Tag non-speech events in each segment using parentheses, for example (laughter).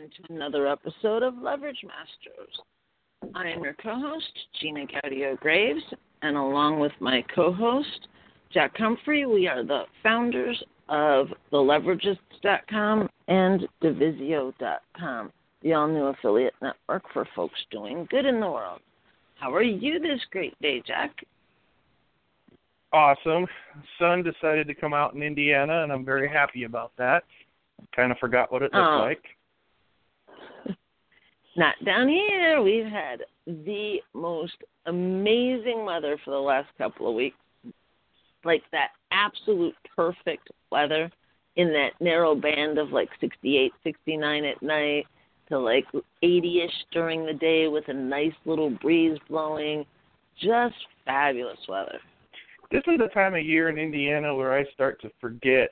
Everyone to another episode of Leverage Masters. I am your co-host, Gina Gaudio Graves, and along with my co-host, Jack Humphrey, we are the founders of theleveragists.com and divisio.com, the all-new affiliate network for folks doing good in the world. How are you this great day, Jack? Awesome. Sun decided to come out in Indiana, and I'm very happy about that. Kind of forgot what it looked Oh. like. Not down here. We've had the most amazing weather for the last couple of weeks. Like that absolute perfect weather in that narrow band of like 68, 69 at night to like 80 ish during the day with a nice little breeze blowing. Just fabulous weather. This is the time of year in Indiana where I start to forget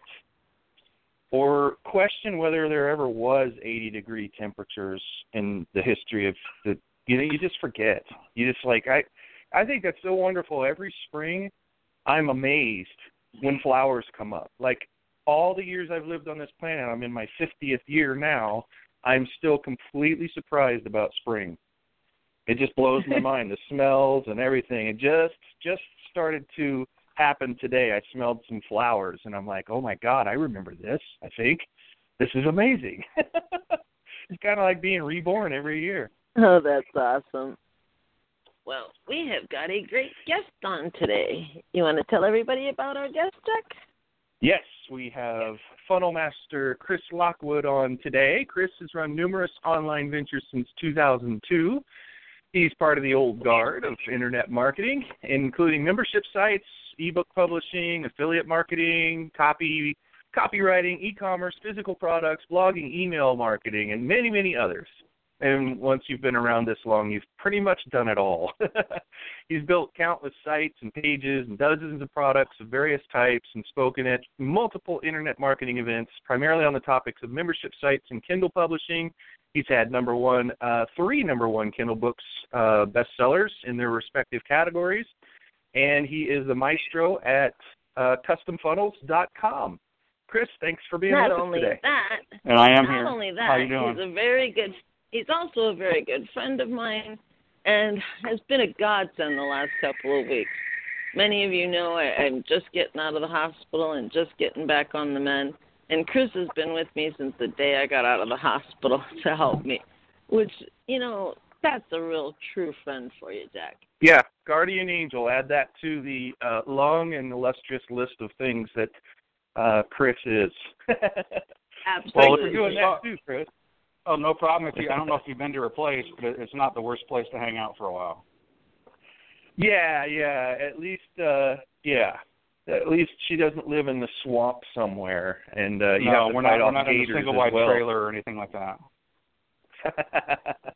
or question whether there ever was 80 degree temperatures in the history of the you know you just forget. You just like i i think that's so wonderful. Every spring i'm amazed when flowers come up. Like all the years i've lived on this planet i'm in my 50th year now i'm still completely surprised about spring. It just blows my (laughs) mind the smells and everything. It just just started to happen today. I smelled some flowers and I'm like, "Oh my god, I remember this." I think this is amazing. (laughs) it's kind of like being reborn every year. Oh, that's awesome. Well, we have got a great guest on today. You want to tell everybody about our guest, Jack? Yes, we have funnel master Chris Lockwood on today. Chris has run numerous online ventures since 2002. He's part of the old guard of internet marketing, including membership sites, ebook publishing, affiliate marketing, copy copywriting, e-commerce, physical products, blogging, email marketing, and many, many others. And once you've been around this long, you've pretty much done it all. (laughs) He's built countless sites and pages and dozens of products of various types and spoken at multiple internet marketing events, primarily on the topics of membership sites and Kindle publishing. He's had number one, uh, three number one Kindle books uh, bestsellers in their respective categories, and he is the maestro at uh, CustomFunnels.com. Chris, thanks for being Not with only us today. that, And I am not here. only that, How you doing? he's a very good. He's also a very good friend of mine, and has been a godsend the last couple of weeks. Many of you know I, I'm just getting out of the hospital and just getting back on the mend. And Chris has been with me since the day I got out of the (laughs) hospital to help me, which you know that's a real true friend for you, Jack. Yeah, guardian angel. Add that to the uh, long and illustrious list of things that uh, Chris is. (laughs) Absolutely. Thanks for doing that too, Chris. Oh, no problem. If you, I don't know if you've been to her place, but it's not the worst place to hang out for a while. Yeah, yeah. At least, uh yeah. At least she doesn't live in the swamp somewhere, and uh, you no, have to we're fight not. We're off not in a gators single as wide well. trailer or anything like that. (laughs)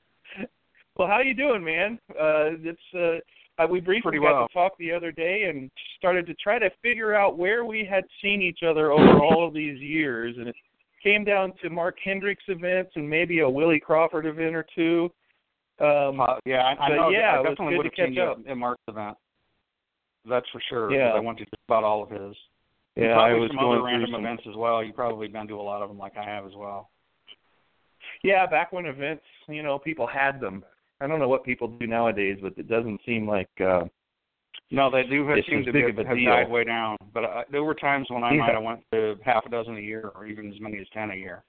well, how you doing, man? Uh, it's uh, uh, we briefly Pretty got well. to talk the other day and started to try to figure out where we had seen each other over all of these years, and it came down to Mark Hendricks events and maybe a Willie Crawford event or two. Um, Uh, yeah, I, I know. yeah, I definitely good would to have catch seen you up. at Mark's event. That's for sure. Yeah. I went to just about all of his. And yeah, probably I was some going other random some. events as well. You've probably been to a lot of them, like I have as well. Yeah, back when events, you know, people had them. I don't know what people do nowadays, but it doesn't seem like uh No, they do have, seem to big be, of a have deal. died way down. But uh, there were times when I Yeah. might have went to half a dozen a year, or even as many as ten a year.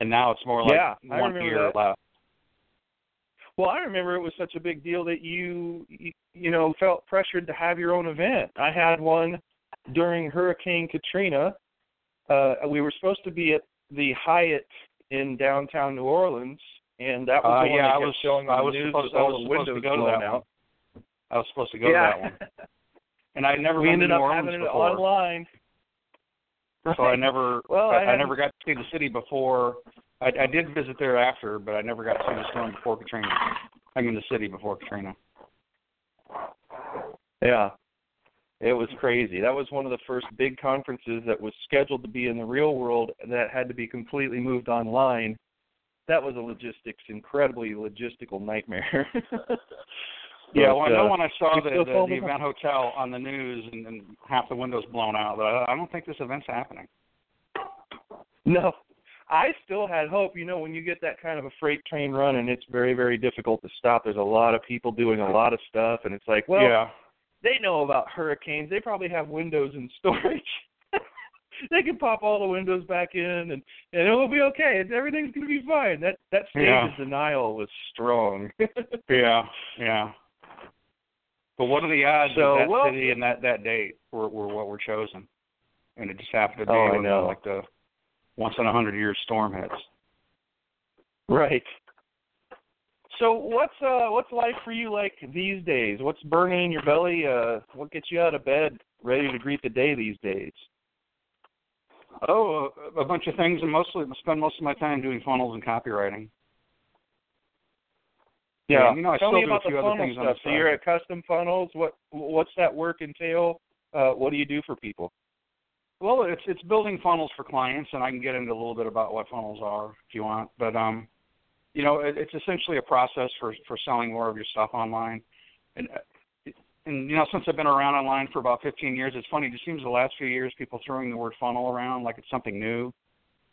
And now it's more like Yeah, one year that. less. Well, I remember it was such a big deal that you, you you know, felt pressured to have your own event. I had one during Hurricane Katrina. Uh we were supposed to be at the Hyatt in downtown New Orleans, and that was Uh, the one yeah, that I was- showing on I the was news supposed- I was the supposed to go to that out. I was supposed to go yeah. to that one, and I'd never we ended up Orleans having it before. online. So I never, Well, I, I I never got to see the city before. I, I did visit there after, but I never got to see the storm before Katrina. I mean, the city before Katrina. Yeah. It was crazy. That was one of the first big conferences that was scheduled to be in the real world that had to be completely moved online. That was a logistics, incredibly logistical nightmare. (laughs) (laughs) Yeah, well, I know uh, when I saw the, the, the event hotel on the news and, and half the windows blown out, but I, I don't think this event's happening. No, I still had hope. You know, when you get that kind of a freight train running, it's very, very difficult to stop. There's a lot of people doing a lot of stuff, and it's like, well, yeah, they know about hurricanes. They probably have windows in (laughs) storage. They can pop all the windows back in, and and it'll be okay. And everything's gonna be fine. That that stage Yeah. of denial was strong. (laughs) yeah, yeah. But what are the odds So, that that well- city and that that date were, were what were chosen? And it just happened to be Oh, when, know. like the once in a hundred year storm hits. right. So what's uh what's life for you like these days? What's burning in your belly? Uh, what gets you out of bed, ready to greet the day these days? Oh, a, a bunch of things, and mostly I spend most of my time doing funnels and copywriting. Yeah, And, you know, I tell still me do a about the few other funnel things on the stuff. So you're at Custom Funnels. What what's that work entail? Uh, what do you do for people? Well, it's it's building funnels for clients, and I can get into a little bit about what funnels are if you want. But um, you know, it, it's essentially a process for for selling more of your stuff online. And and you know, since I've been around online for about 15 years, it's funny. It just seems the last few years people throwing the word funnel around like it's something new.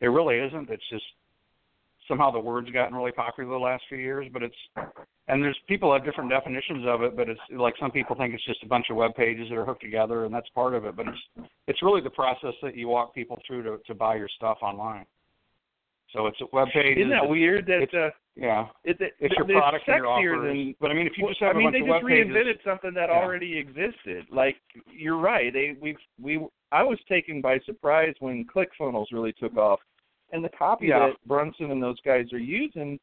It really isn't. It's just somehow the word's gotten really popular the last few years. But it's and there's people have different definitions of it. But it's like some people think it's just a bunch of web pages that are hooked together, and that's part of it. But it's it's really the process that you walk people through to to buy your stuff online. So it's a web page. Isn't that weird that uh, Yeah, it, it, it's your it's product and your offers. than but I mean, if you just have I mean, they just web pages, reinvented something that Yeah. already existed. Like you're right. They we we I was taken by surprise when ClickFunnels really took off, and the copy Yeah. that Brunson and those guys are using,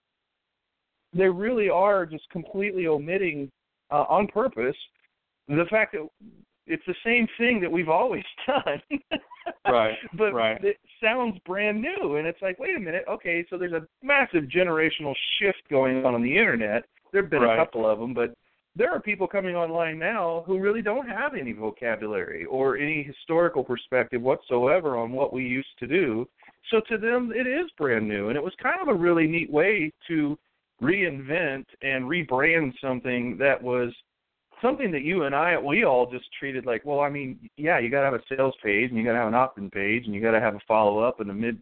they really are just completely omitting uh, on purpose the fact that it's the same thing that we've always (laughs) done. Right, (laughs) but right. it sounds brand new and it's like wait a minute okay so there's a massive generational shift going on on the internet there have been Right. a couple of them but there are people coming online now who really don't have any vocabulary or any historical perspective whatsoever on what we used to do so to them it is brand new and it was kind of a really neat way to reinvent and rebrand something that was something that you and I we all just treated like, well, I mean, yeah, you got to have a sales page and you got to have an opt-in page and you got to have a follow-up and a mid.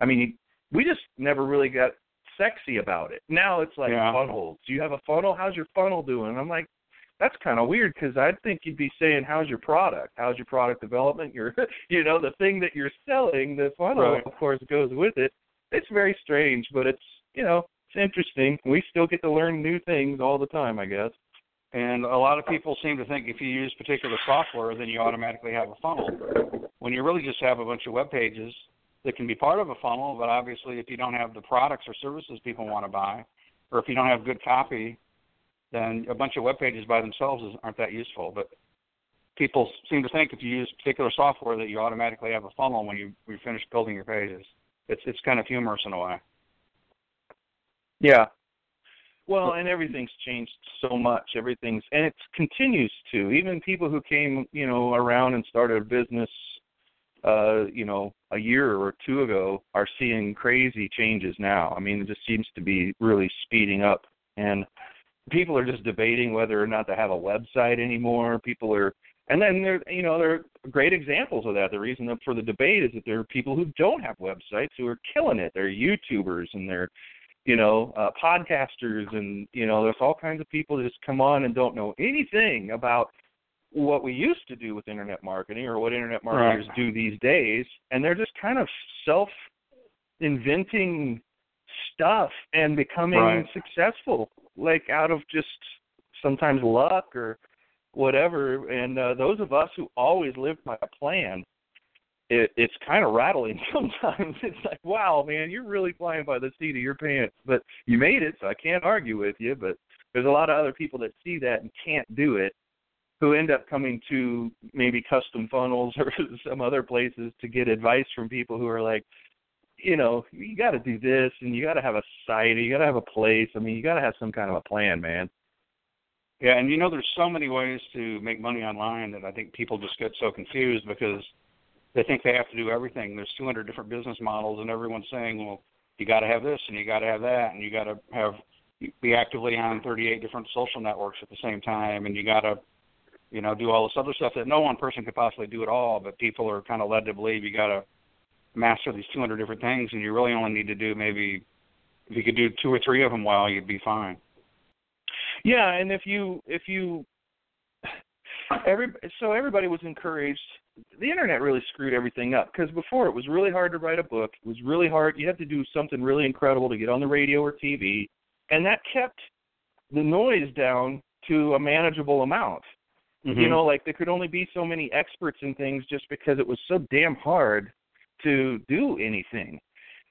I mean, we just never really got sexy about it. Now it's like Yeah. funnels. Do you have a funnel? How's your funnel doing? And I'm like, that's kind of weird because I'd think you'd be saying, how's your product? How's your product development? Your, (laughs) you know, the thing that you're selling. The funnel, Right. of course, goes with it. It's very strange, but it's you know, it's interesting. We still get to learn new things all the time, I guess. And a lot of people seem to think if you use particular software, then you automatically have a funnel. When you really just have a bunch of web pages that can be part of a funnel, but obviously if you don't have the products or services people want to buy, or if you don't have good copy, then a bunch of web pages by themselves aren't that useful. But people seem to think if you use particular software that you automatically have a funnel when you when you finish building your pages. It's it's kind of humorous in a way. Yeah. Well, and everything's changed so much. Everything's and it continues to. Even people who came, you know, around and started a business uh, you know, a year or two ago are seeing crazy changes now. I mean, it just seems to be really speeding up and people are just debating whether or not to have a website anymore. People are and then there you know, there are great examples of that. The reason for the debate is that there are people who don't have websites who are killing it. They're YouTubers and they're you know, uh, podcasters, and you know, there's all kinds of people that just come on and don't know anything about what we used to do with internet marketing or what internet marketers do these days, and they're just kind of self inventing stuff and becoming Right. successful, like out of just sometimes luck or whatever. And uh, those of us who always lived by a plan, it, it's kind of rattling (laughs) sometimes. It's like, wow, man, you're really flying by the seat of your pants, but you made it, so I can't argue with you. But there's a lot of other people that see that and can't do it, who end up coming to maybe custom funnels (laughs) or some other places to get advice from people who are like, you know, you got to do this and you got to have a site, you got to have a place. I mean, you got to have some kind of a plan, man. Yeah, and you know, there's so many ways to make money online that I think people just get so confused because they think they have to do everything. There's 200 different business models, and everyone's saying, well, you got to have this and you got to have that, and you got to have be actively on 38 different social networks at the same time, and you got to, you know, do all this other stuff that no one person could possibly do it all. But people are kind of led to believe you got to master these 200 different things, and you really only need to do maybe if you could do two or three of them well, you'd be fine. Yeah, and if you if you every so everybody was encouraged. The internet really screwed everything up because before it was really hard to write a book. It was really hard. You had to do something really incredible to get on the radio or TV, and that kept the noise down to a manageable amount. Mm-hmm. You know, like there could only be so many experts in things just because it was so damn hard to do anything.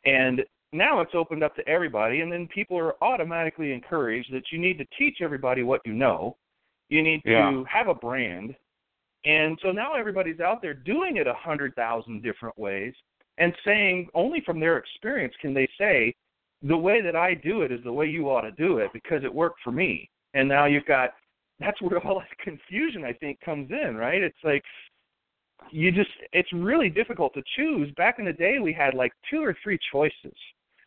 And now it's opened up to everybody, and then people are automatically encouraged that you need to teach everybody what you know. You need yeah. to have a brand. And so now everybody's out there doing it a hundred thousand different ways and saying only from their experience can they say, the way that I do it is the way you ought to do it because it worked for me. And now you've got that's where (laughs) all that confusion I think comes in, right? It's like you just it's really difficult to choose. Back in the day we had like two or three choices.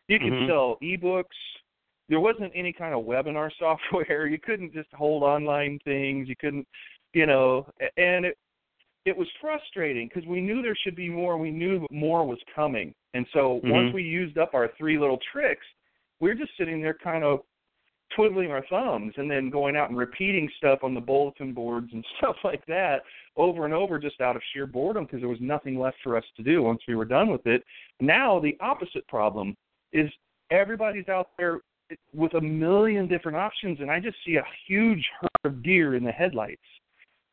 You could mm-hmm. sell ebooks. There wasn't any kind of webinar (laughs) software. You couldn't just hold online things. You couldn't, you know, and it it was frustrating because we knew there should be more. We knew more was coming, and so mm-hmm. once we used up our three little tricks, we we're just sitting there kind of twiddling our thumbs and then going out and repeating stuff on the bulletin boards and (laughs) stuff like that over and over just out of sheer boredom because there was nothing left for us to do once we were done with it. Now the opposite problem is everybody's out there with a million different options and I just see a huge herd of deer in the headlights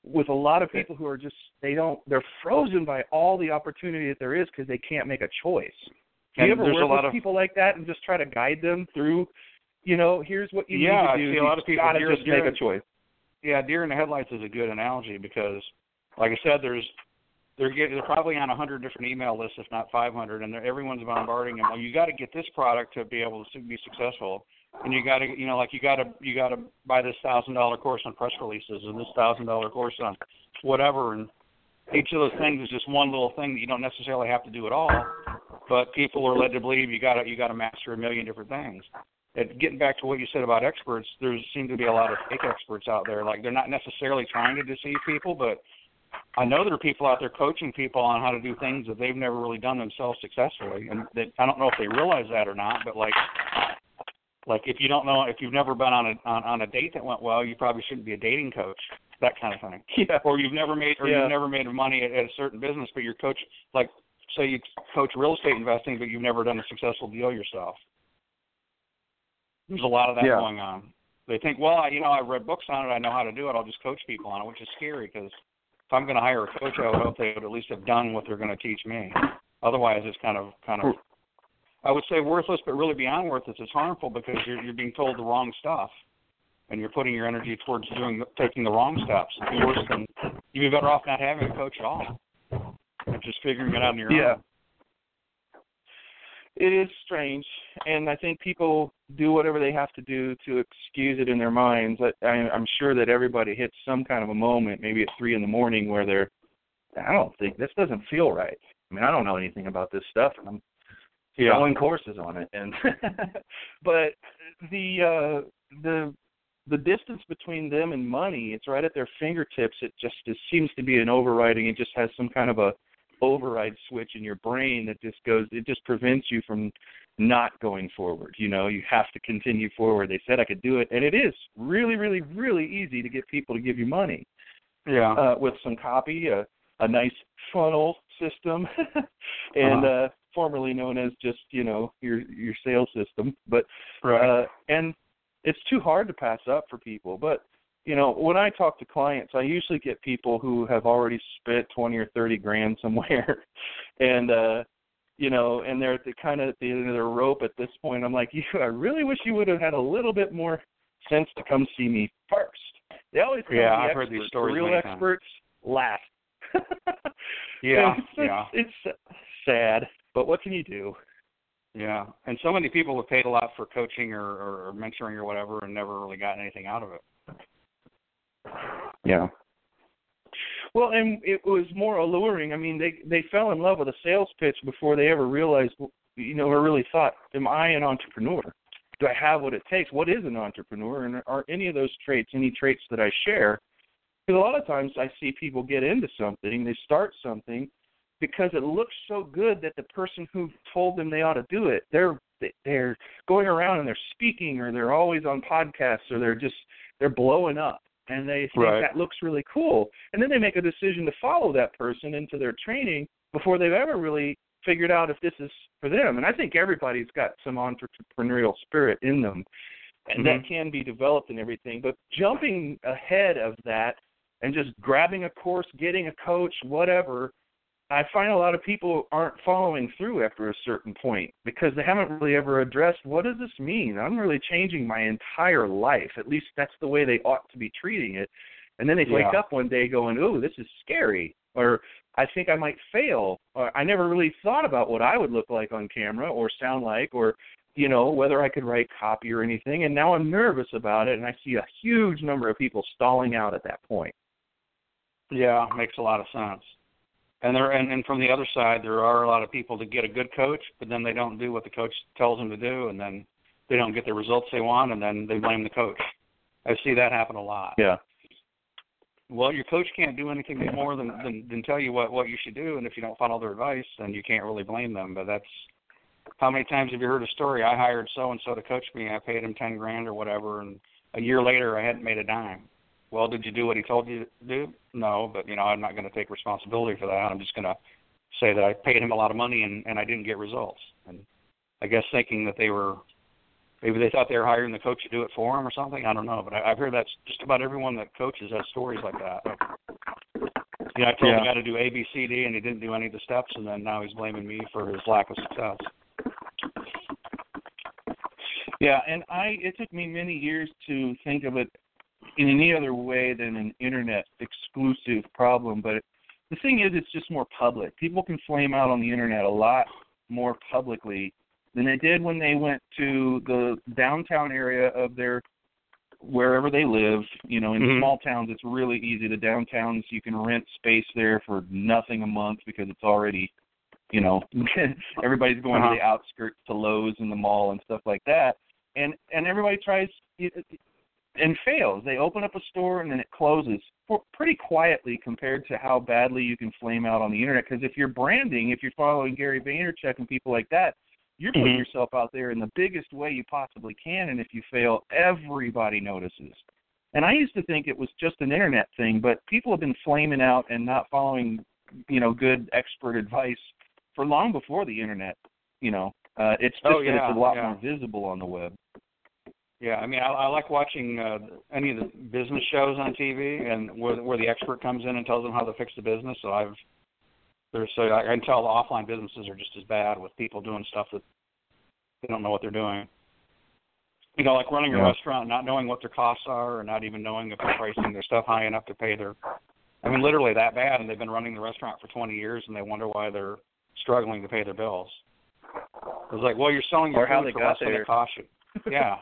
with a lot of people who are just they don't they're frozen by all the opportunity that there is because they can't make a choice. Do and you ever work a lot with of people like that and just try to guide them through you know, here's what you yeah, need to do. Yeah, I see a lot of people gotta deer, just deer, make a choice. Yeah, deer in the headlights is a good analogy because, like I said, there's they're getting, they're probably on a hundred different email lists, if not 500, and everyone's bombarding them. Well, you got to get this product to be able to be successful, and you got to, you know, like you got to you got to buy this thousand dollar course on press releases and this thousand dollar course on whatever, and each of those things is just one little thing that you don't necessarily have to do at all, but people are led to believe you got to you got to master a million different things it, getting back to what you said about experts, there seem to be a lot of fake experts out there. Like they're not necessarily trying to deceive people, but I know there are people out there coaching people on how to do things that they've never really done themselves successfully, and they, I don't know if they realize that or not. But like, like if you don't know, if you've never been on a on, on a date that went well, you probably shouldn't be a dating coach. That kind of thing. (laughs) Yeah. Or you've never made, or yeah. you've never made money at, at a certain business, but your coach, like, say you coach real estate investing, but you've never done a successful deal yourself there's a lot of that yeah. going on. They think, well, you know, I've read books on it. I know how to do it. I'll just coach people on it, which is scary because if I'm going to hire a coach, I would hope they would at least have done what they're going to teach me. Otherwise, it's kind of kind of hmm. I would say worthless, but really beyond worthless. It's harmful because you're you're being told the wrong stuff, and you're putting your energy towards doing taking the wrong steps. It's worse than you'd be better off not having a coach at all, and just figuring it out on your yeah. own. It is strange, and I think people do whatever they have to do to excuse it in their minds. I, I'm sure that everybody hits some kind of a moment, maybe at three in the morning, where they're, I don't think this doesn't feel right. I mean, I don't know anything about this stuff, and I'm yeah. selling courses on it. And (laughs) but the uh, the the distance between them and money, it's right at their fingertips. It just it seems to be an overriding. It just has some kind of a override switch in your brain that just goes it just prevents you from not going forward you know you have to continue forward they said i could do it and it is really really really easy to get people to give you money yeah uh with some copy a a nice funnel system (laughs) and uh-huh. uh formerly known as just you know your your sales system but right. uh and it's too hard to pass up for people but you know, when I talk to clients, I usually get people who have already spent twenty or thirty grand (laughs) somewhere, and uh, you know, and they're at the kind of at the end of their rope at this point. I'm like, (laughs) you, I really wish you would have had a little bit more sense to come see me first. They always Yeah, the I've experts, heard these stories the real many times. experts last. (laughs) Yeah, it's, yeah. It's, sad, but what can you do? Yeah, and so many people have paid a lot for coaching or, or, or mentoring or whatever, and never really gotten anything out of it. Yeah. Well, and it was more alluring. I mean, they they fell in love with a sales pitch before they ever realized, you know, or really thought, "Am I an entrepreneur? Do I have what it takes? What is an entrepreneur? And are any of those traits any traits that I share?" Because a lot of times I see people get into something, they start something because it looks so good that the person who told them they ought to do it, they're they're going around and they're speaking or they're always on podcasts or they're just they're blowing up and they think Right. that looks really cool. And then they make a decision to follow that person into their training before they've ever really figured out if this is for them. And I think everybody's got some entrepreneurial spirit in them. And that Mhm. can be developed and everything. But jumping ahead of that and just grabbing a course, getting a coach, whatever, I find a lot of people aren't following through after a certain point because they haven't really ever addressed what does this mean? I'm really changing my entire life. At least that's the way they ought to be treating it. And then they wake up one day going, "Ooh, this is scary," or "I think I might fail," or "I never really thought about what I would look like on camera or sound like," or you know whether I could write copy or anything. And now I'm nervous about it, and I see a huge number of people stalling out at that point. Yeah, makes a lot of sense. And there, and, and from the other side, there are a lot of people that get a good coach, but then they don't do what the coach tells them to do, and then they don't get the results they want, and then they blame the coach. I see that happen a lot. Yeah. Well, your coach can't do anything more than, than than tell you what what you should do, and if you don't follow their advice, then you can't really blame them. But that's how many times have you heard a story? I hired so and so to coach me. I paid him ten grand or whatever, and a year later I hadn't made a dime. Well, did you do what he told you to do? No, but you know I'm not going to take responsibility for that. I'm just going to say that I paid him a lot of money and and I didn't get results. And I guess thinking that they were maybe they thought they were hiring the coach to do it for them or something. I don't know, but I, I've heard that's just about everyone that coaches has stories like that. You know, I told Yeah. the guy to do A, B, C, D, and he didn't do any of the steps, and then now he's blaming me for his lack of success. Yeah, and I it took me many years to think of it in any other way than an internet exclusive problem, but the thing is it's just more public. People can flame out on the internet a lot more publicly than they did when they went to the downtown area of their wherever they live. You know, in Mhm. small towns it's really easy. The downtowns you can rent space there for nothing a month because it's already you know (laughs) everybody's going Uh-huh. to the outskirts to Lowe's and the mall and stuff like that and and everybody tries and fails. They open up a store and then it closes for, pretty quietly compared to how badly you can flame out on the internet. Because if you're branding if you're following Gary Vaynerchuk and people like that you're putting Mhm. yourself out there in the biggest way you possibly can and if you fail everybody notices. And I used to think it was just an internet thing but people have been flaming out and not following you know good expert advice for long before the internet you know. Uh it's just Oh, that it's a lot yeah. more visible on the web Yeah, I mean, I, I like watching uh, any of the business shows on TV, and where where the expert comes in and tells them how to fix the business. So I've there's so I can tell the offline businesses are just as bad with people doing stuff that they don't know what they're doing. You know, like running a Yeah. restaurant, not knowing what their costs are, or not even knowing if they're pricing their stuff high enough to pay their. I mean, literally that bad, and they've been running the restaurant for 20 years, and they wonder why they're struggling to pay their bills. It's like, well, you're selling your Or how food they for got less than it costs you. (laughs) Yeah.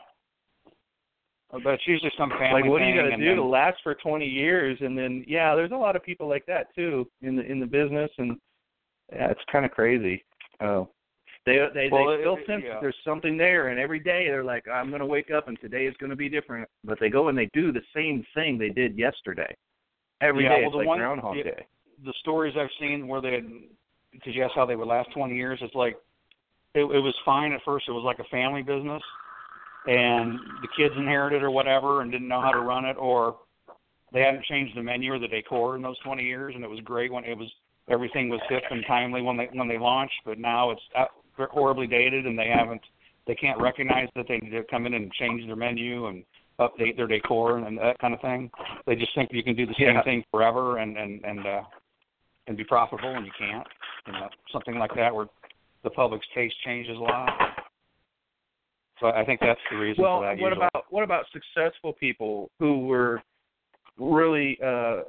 But it's usually some family like what are you going to do then, to last for 20 years? And then yeah there's a lot of people like that too in the in the business and yeah it's kind of crazy. Oh. They they Well, they still it- sense yeah. that there's something there and every day they're like i'm going to wake up and today is going to be different. But they go and they do the same thing they did yesterday. Every day Yeah, well, it's the like one- groundhog yeah. day. the stories I've seen where they, because you asked how they would last 20 years, it's like it, it was fine at first. It was like a family business, and the kids inherited or whatever and didn't know how to run it, or they hadn't changed the menu or the decor in those 20 years, and it was great when it was everything was hip and timely when they when they launched. But now it's horribly dated, and they haven't they can't recognize that they need to come in and change their menu and update their decor and, and that kind of thing. They just think you can do the same Yeah. thing forever and and and uh, and be profitable, and you can't. You know, something like that where the public's taste changes a lot. So I think that's the reason well for that. what usually. about what about successful people who were really uh,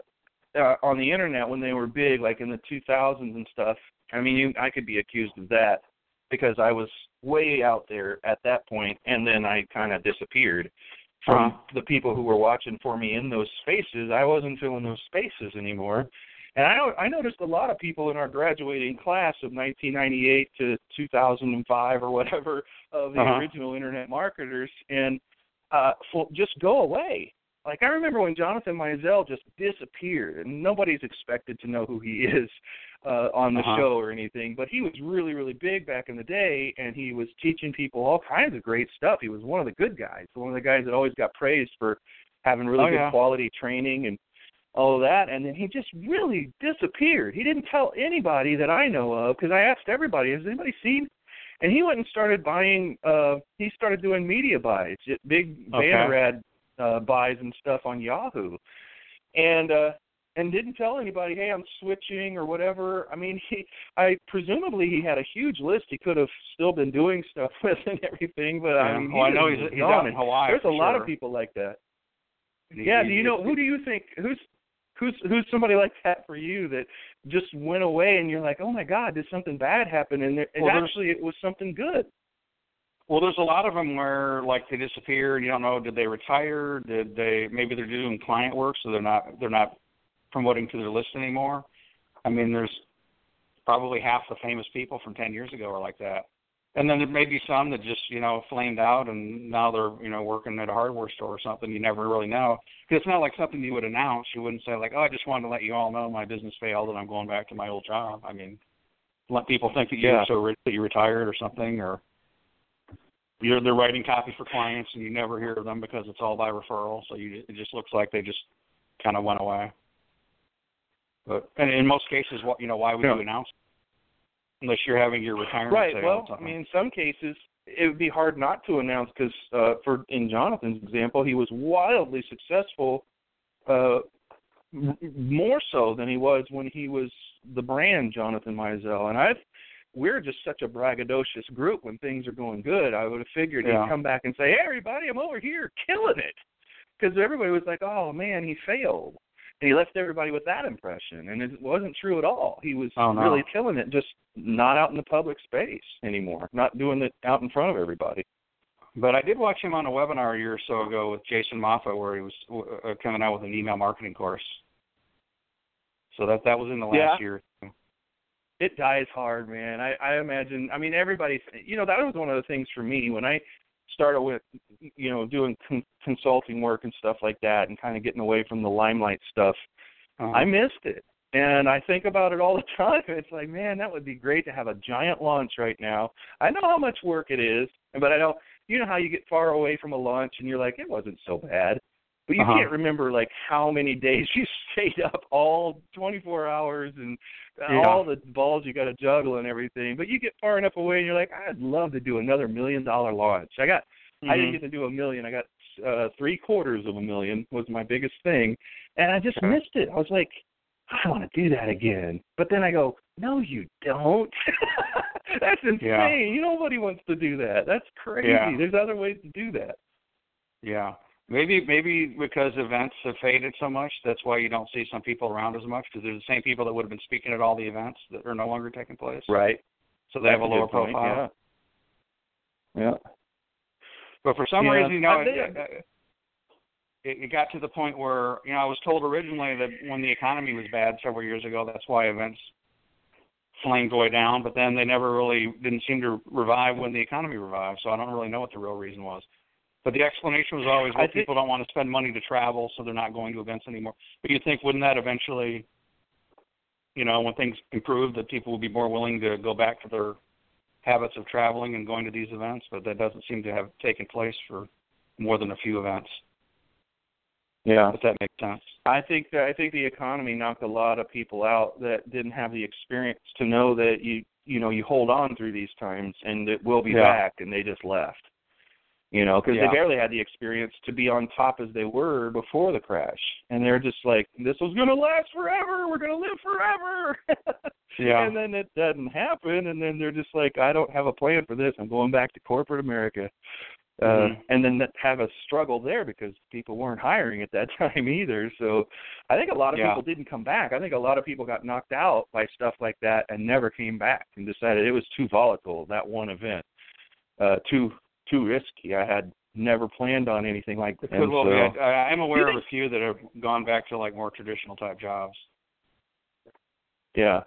uh on the internet when they were big, like in the 2000s and stuff. I mean, you, I could be accused of that because I was way out there at that point, and then I kind of disappeared from uh-huh. the people who were watching for me in those spaces. I wasn't filling those spaces anymore. And I, I noticed a lot of people in our graduating class of 1998 to 2005 or whatever of the uh-huh. original internet marketers, and uh, just go away. Like I remember when Jonathan Mizel just disappeared, and nobody's expected to know who he is uh, on the uh-huh. show or anything. But he was really, really big back in the day, and he was teaching people all kinds of great stuff. He was one of the good guys, one of the guys that always got praised for having really oh, good yeah. quality training and all of that. And then he just really disappeared. He didn't tell anybody that I know of because I asked everybody, "Has anybody seen and he went and started buying uh he started doing media buys big okay. banner ad uh buys and stuff on yahoo and uh and didn't tell anybody hey i'm switching or whatever i mean he i presumably he had a huge list he could have still been doing stuff (laughs) with and everything but yeah. i mean well, I know he's, he's, out in Hawaii. there's a lot of people like that He, yeah he, do you know who do you think who's who's who's somebody like that for you that just went away and you're like, oh my God, did something bad happen? And, there, and well, actually, it was something good. Well, there's a lot of them where like they disappeared. You don't know did they retire? Did they maybe they're doing client work, so they're not they're not promoting to their list anymore. I mean, there's probably half the famous people from ten years ago are like that. And then there may be some that just you know flamed out, and now they're you know working at a hardware store or something. You never really know because it's not like something you would announce. You wouldn't say like, "Oh, I just wanted to let you all know my business failed and I'm going back to my old job." I mean, let people think that you're Yeah. so rich that you retired or something, or you're they're writing copy for clients and you never hear of them because it's all by referral. So you it just looks like they just kind of went away. But and in most cases, what you know, why would Yeah. you announce? Unless you're having your retirement Right. Well, I mean, in some cases, it would be hard not to announce because, uh, for in Jonathan's example, he was wildly successful, uh, m- more so than he was when he was the brand Jonathan Mizel. And I've we're just such a braggadocious group when things are going good. I would have figured Yeah. he'd come back and say, "Hey, everybody, I'm over here killing it," because everybody was like, "Oh man, he failed." And he left everybody with that impression, and it wasn't true at all. He was Oh, no. really killing it, just not out in the public space anymore, not doing it out in front of everybody. But I did watch him on a webinar a year or so ago with Jason Moffatt, where he was uh, coming out with an email marketing course. So that that was in the last Yeah. year. It dies hard, man. I, I imagine. I mean, everybody. You know, that was one of the things for me when I started with, you know, doing con- consulting work and stuff like that, and kind of getting away from the limelight stuff. Uh-huh. I missed it. And I think about it all the (laughs) time. It's like, man, that would be great to have a giant launch right now. I know how much work it is, but I don't. You know how you get far away from a launch and you're like, it wasn't so bad, but you Uh-huh. can't remember like how many days (laughs) you stayed up all 24 hours and Yeah. all the balls you got to juggle and everything. But you get far enough away and you're like, I'd love to do another million dollar launch. I got I didn't Mhm. get to do a million. I got uh three quarters of a million was my biggest thing, and I just Okay. missed it. I was like, I want to do that again. But then I go, no, you don't. (laughs) That's insane. Yeah. Nobody wants to do that. That's crazy. Yeah. There's other ways to do that. Yeah. Maybe maybe because events have faded so much, that's why you don't see some people around as much because they're the same people that would have been speaking at all the events that are no longer taking place. Right. So they have a lower point, profile. Yeah. Yeah. But for some Yeah. reason, you know, it, it, it, it got to the point where you know I was told originally that when the economy was bad several years ago, that's why events flamed way down. But then they never really didn't seem to revive when the economy revived. So I don't really know what the real reason was. But the explanation was always, well, think- people don't want to spend money to travel, so they're not going to events anymore. But you think, wouldn't that eventually, you know, when things improve, that people will be more willing to go back to their habits of traveling and going to these events? But that doesn't seem to have taken place for more than a few events. Yeah. If that makes sense. I think that I think the economy knocked a lot of people out that didn't have the experience to know that you you know you hold on through these times and it will be Yeah. back and they just left. You know, because Yeah. they barely had the experience to be on top as they were before the crash, and they're just like, "This was going to last forever. We're going to live forever." (laughs) Yeah. and then it doesn't happen, and then they're just like, "I don't have a plan for this. I'm going back to corporate America." uh, Mhm. and then that have a struggle there because people weren't hiring at that (laughs) time either. So I think a lot of Yeah. people didn't come back. I think a lot of people got knocked out by stuff like that and never came back and decided it was too volatile that one event, uh, too too risky. I had never planned on anything like that. Well so. I, I am aware of a few that have gone back to like more traditional type jobs, yeah,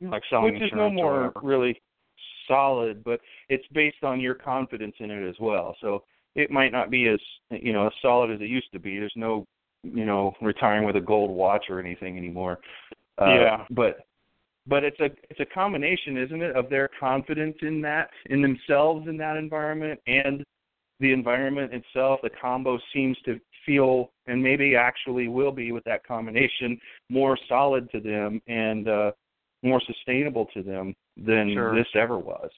like selling which is no more really solid, but it's based on your confidence in it as well. So it might not be as you know as solid as it used to be. There's no you know retiring with a gold watch or anything anymore. Uh, Yeah. but but it's a it's a combination, isn't it, of their confidence in that in themselves in that environment and the environment itself. The combo seems to feel and maybe actually will be with that combination more solid to them and uh more sustainable to them than Sure. this ever was.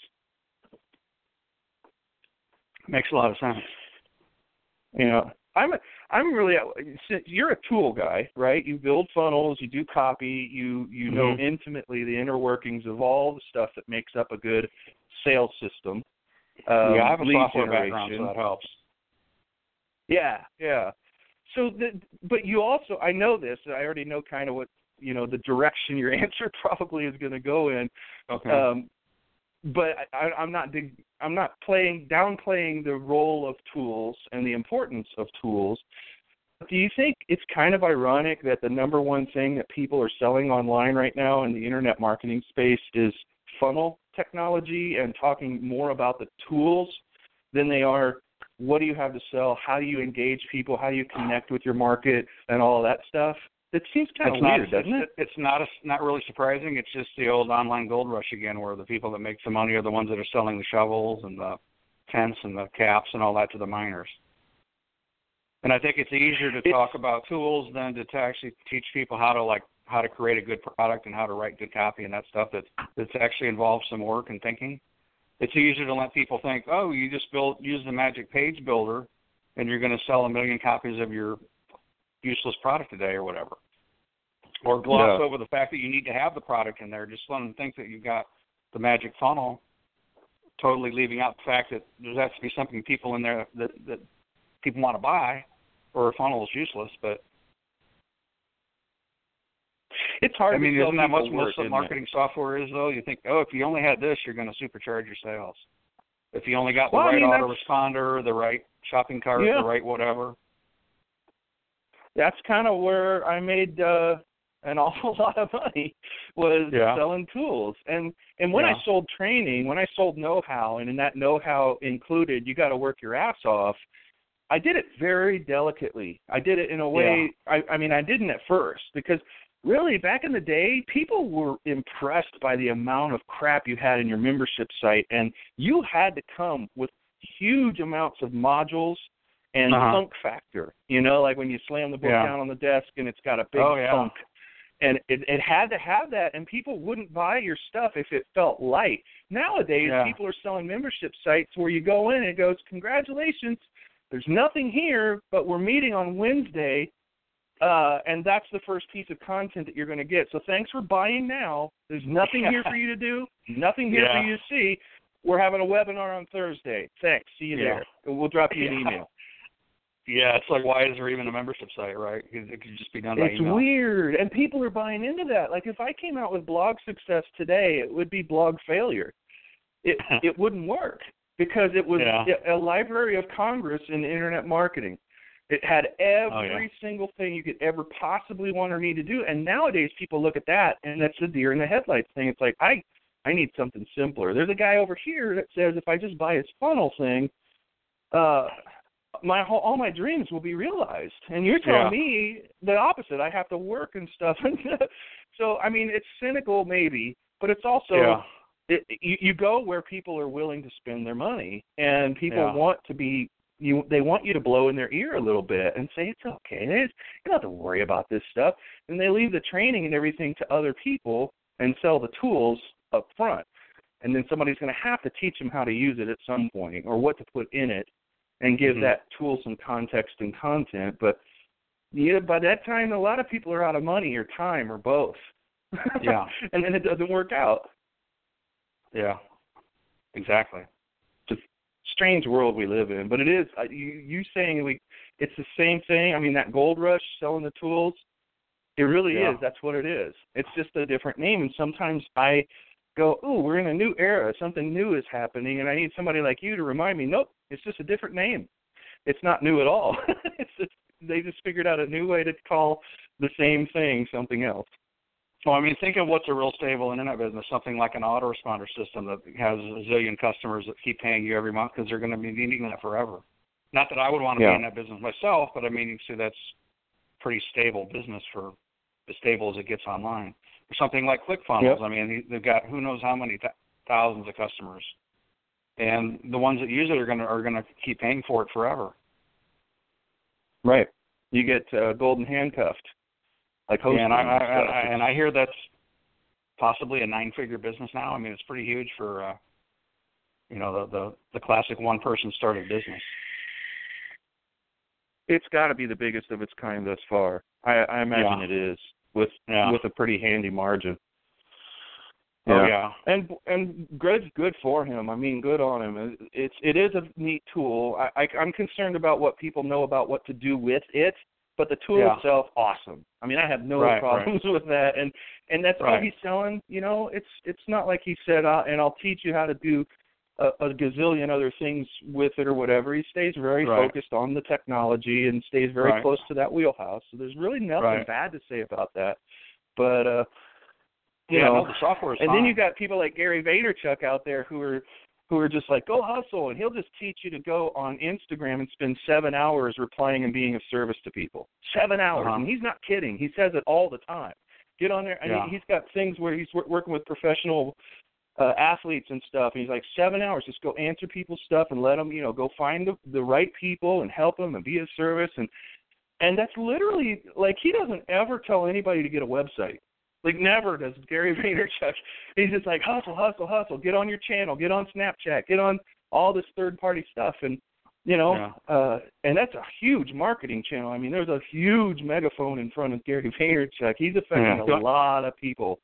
Makes a lot of sense. You know, I'm a, I'm really since you're a tool guy, right? You build funnels, you do copy, you you know Mhm. intimately the inner workings of all the stuff that makes up a good sales system. Um, yeah, I have a software background, so that helps. Yeah, yeah. So, the, but you also, I know this. I already know kind of what you know the direction your (laughs) answer probably is going to go in. Okay. Um, but I, I'm not dig, I'm not playing downplaying the role of tools and the importance of tools. Do you think it's kind of ironic that the number one thing that people are selling online right now in the internet marketing space is funnel technology and talking more about the tools than they are what do you have to sell, how do you engage people, how do you connect with your market, and all that stuff? It seems kind of it's not, weird, doesn't it? it's, not a, not really surprising. It's just the old online gold rush again, where the people that make the money are the ones that are selling the shovels and the tents and the caps and all that to the miners. And I think it's easier to It's- talk about tools than to, to actually teach people how to like how to create a good product and how to write good copy and that stuff that that's actually involves some work and thinking. It's easier to let people think, oh, you just build use the magic page builder, and you're going to sell a million copies of your useless product today or whatever. Or gloss Yeah. over the fact that you need to have the product in there. Just let them think that you've got the magic funnel, totally leaving out the fact that there has to be something people in there that that people want to buy, or a funnel is useless. But It's hard I mean, to isn't that much most of isn't it? marketing software is though? You think, oh, if you only had this, you're going to supercharge your sales. If you only got the Well, I right mean, autoresponder, the right shopping cart, Yeah. the right whatever. That's kind of where I made uh an (laughs) awful lot of money was Yeah. selling tools. And and when Yeah. I sold training, when I sold know-how and in that know-how included you got to work your ass off, I did it very delicately. I did it in a way I I mean I didn't at first because really back in the day people were impressed by the amount of crap you had in your membership site and you had to come with huge amounts of modules and Uh-huh. thunk factor. You know, like when you slam the book Yeah. down on the desk and it's got a big Oh, yeah. thunk. And it, it had to have that, and people wouldn't buy your stuff if it felt light. Nowadays, Yeah. people are selling membership sites where you go in and it goes, "Congratulations, there's nothing here, but we're meeting on Wednesday, uh, and that's the first piece of content that you're going to get. So thanks for buying now. There's nothing here for (laughs) you to do, nothing here for you to see. We're having a webinar on Thursday. Thanks. See you there. We'll drop you an email." Yeah, it's like why is there even a membership site, right? It it could just be done by It's email. weird, and people are buying into that. Like if I came out with blog success today, it would be blog failure. It (laughs) it wouldn't work because it was Yeah. a Library of Congress in internet marketing. It had every Oh, yeah. single thing you could ever possibly want or need to do. And nowadays, people look at that, and that's the deer in the headlights thing. It's like I I need something simpler. There's a guy over here that says if I just buy his funnel thing, uh, my whole all my dreams will be realized. And you're telling Yeah. me the opposite. I have to work and stuff. (laughs) so I mean, it's cynical maybe, but it's also yeah. it, you, you go where people are willing to spend their money, and people Yeah. want to be you. They want you to blow in their ear a little bit and say it's okay. It's, you don't have to worry about this stuff. And they leave the training and everything to other people and sell the tools up front. And then somebody's going to have to teach them how to use it at some point or what to put in it, and give Mhm. that tool some context and content. But yeah, by that time, a lot of people are out of money or time or both. Yeah. (laughs) and then it doesn't work out. Yeah. Exactly. It's a strange world we live in. But it is uh, you you saying we it's the same thing. I mean that gold rush selling the tools. It really Yeah. is. That's what it is. It's just a different name. And sometimes I go, "Ooh, we're in a new era. Something new is happening," and I need somebody like you to remind me. Nope, it's just a different name. It's not new at all. (laughs) it's just they just figured out a new way to call the same thing something else. Well, I mean, think of what's a real stable internet business, something like an autoresponder system that has a zillion customers that keep paying you every month because they're going to be needing that forever. Not that I would want to Yeah. be in that business myself, but I mean, you see, that's pretty stable business for as stable as it gets online. Something like ClickFunnels. Yep. I mean, they've got who knows how many th- thousands of customers, and the ones that use it are going to are to keep paying for it forever. Right. You get uh, golden handcuffed, like hosting and I, I. I and I hear that's possibly a nine-figure business now. I mean, it's pretty huge for uh, you know the the the classic one-person started business. it's got to be the biggest of its kind thus far. I, I imagine Yeah. it is with Yeah. with a pretty handy margin. Oh yeah. and and Greg's good for him. I mean, good on him. It- It's it is a neat tool. I, I I'm concerned about what people know about what to do with it, but the tool Yeah. itself, awesome. I mean, I have no Right, problems (laughs) with that, and and that's all Right. he's selling. You know, it's it's not like he said, uh, and I'll teach you how to do a, a gazillion other things with it or whatever. He stays very Right. focused on the technology and stays very Right. close to that wheelhouse. So there's really nothing Right. bad to say about that. But uh, you yeah, know, no, the software is and then you got people like Gary Vaynerchuk out there who are who are just like go hustle, and he'll just teach you to go on Instagram and spend seven hours replying and being of service to people. Seven hours, Uh-huh. and he's not kidding. He says it all the time. Get on there. I Yeah. mean, he's got things where he's wor- working with professional uh, athletes and stuff. And he's like seven hours, just go answer people's stuff and let them, you know, go find the, the right people and help them and be of service. And and that's literally like he doesn't ever tell anybody to get a website. Like never does Gary (laughs) Vaynerchuk. He's just like hustle, hustle, hustle. Get on your channel. Get on Snapchat. Get on all this third party stuff. And you know, Yeah. uh, and that's a huge marketing channel. I mean, there's a huge megaphone in front of Gary (laughs) Vaynerchuk. He's affecting Yeah. a lot of people.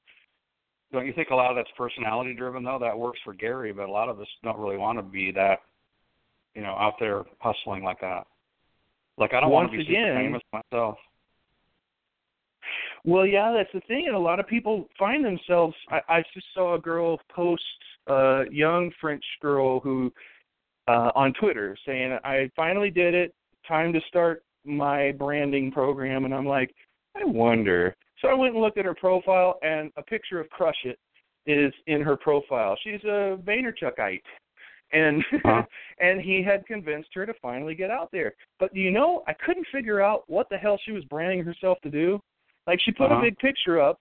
Don't you think a lot of that's personality driven though? That works for Gary, but a lot of us don't really want to be that, you know, out there hustling like that. Like I don't want to be again- famous myself. Well, yeah, that's the thing, and a lot of people find themselves. I, I just saw a girl post, a young French girl who, uh, on Twitter, saying, "I finally did it. Time to start my branding program." And I'm like, I wonder. So I went and looked at her profile, and a picture of Crush It is in her profile. She's a Vaynerchukite, and Huh. (laughs) and he had convinced her to finally get out there. But you know, I couldn't figure out what the hell she was branding herself to do. Like she put Uh-huh. a big picture up,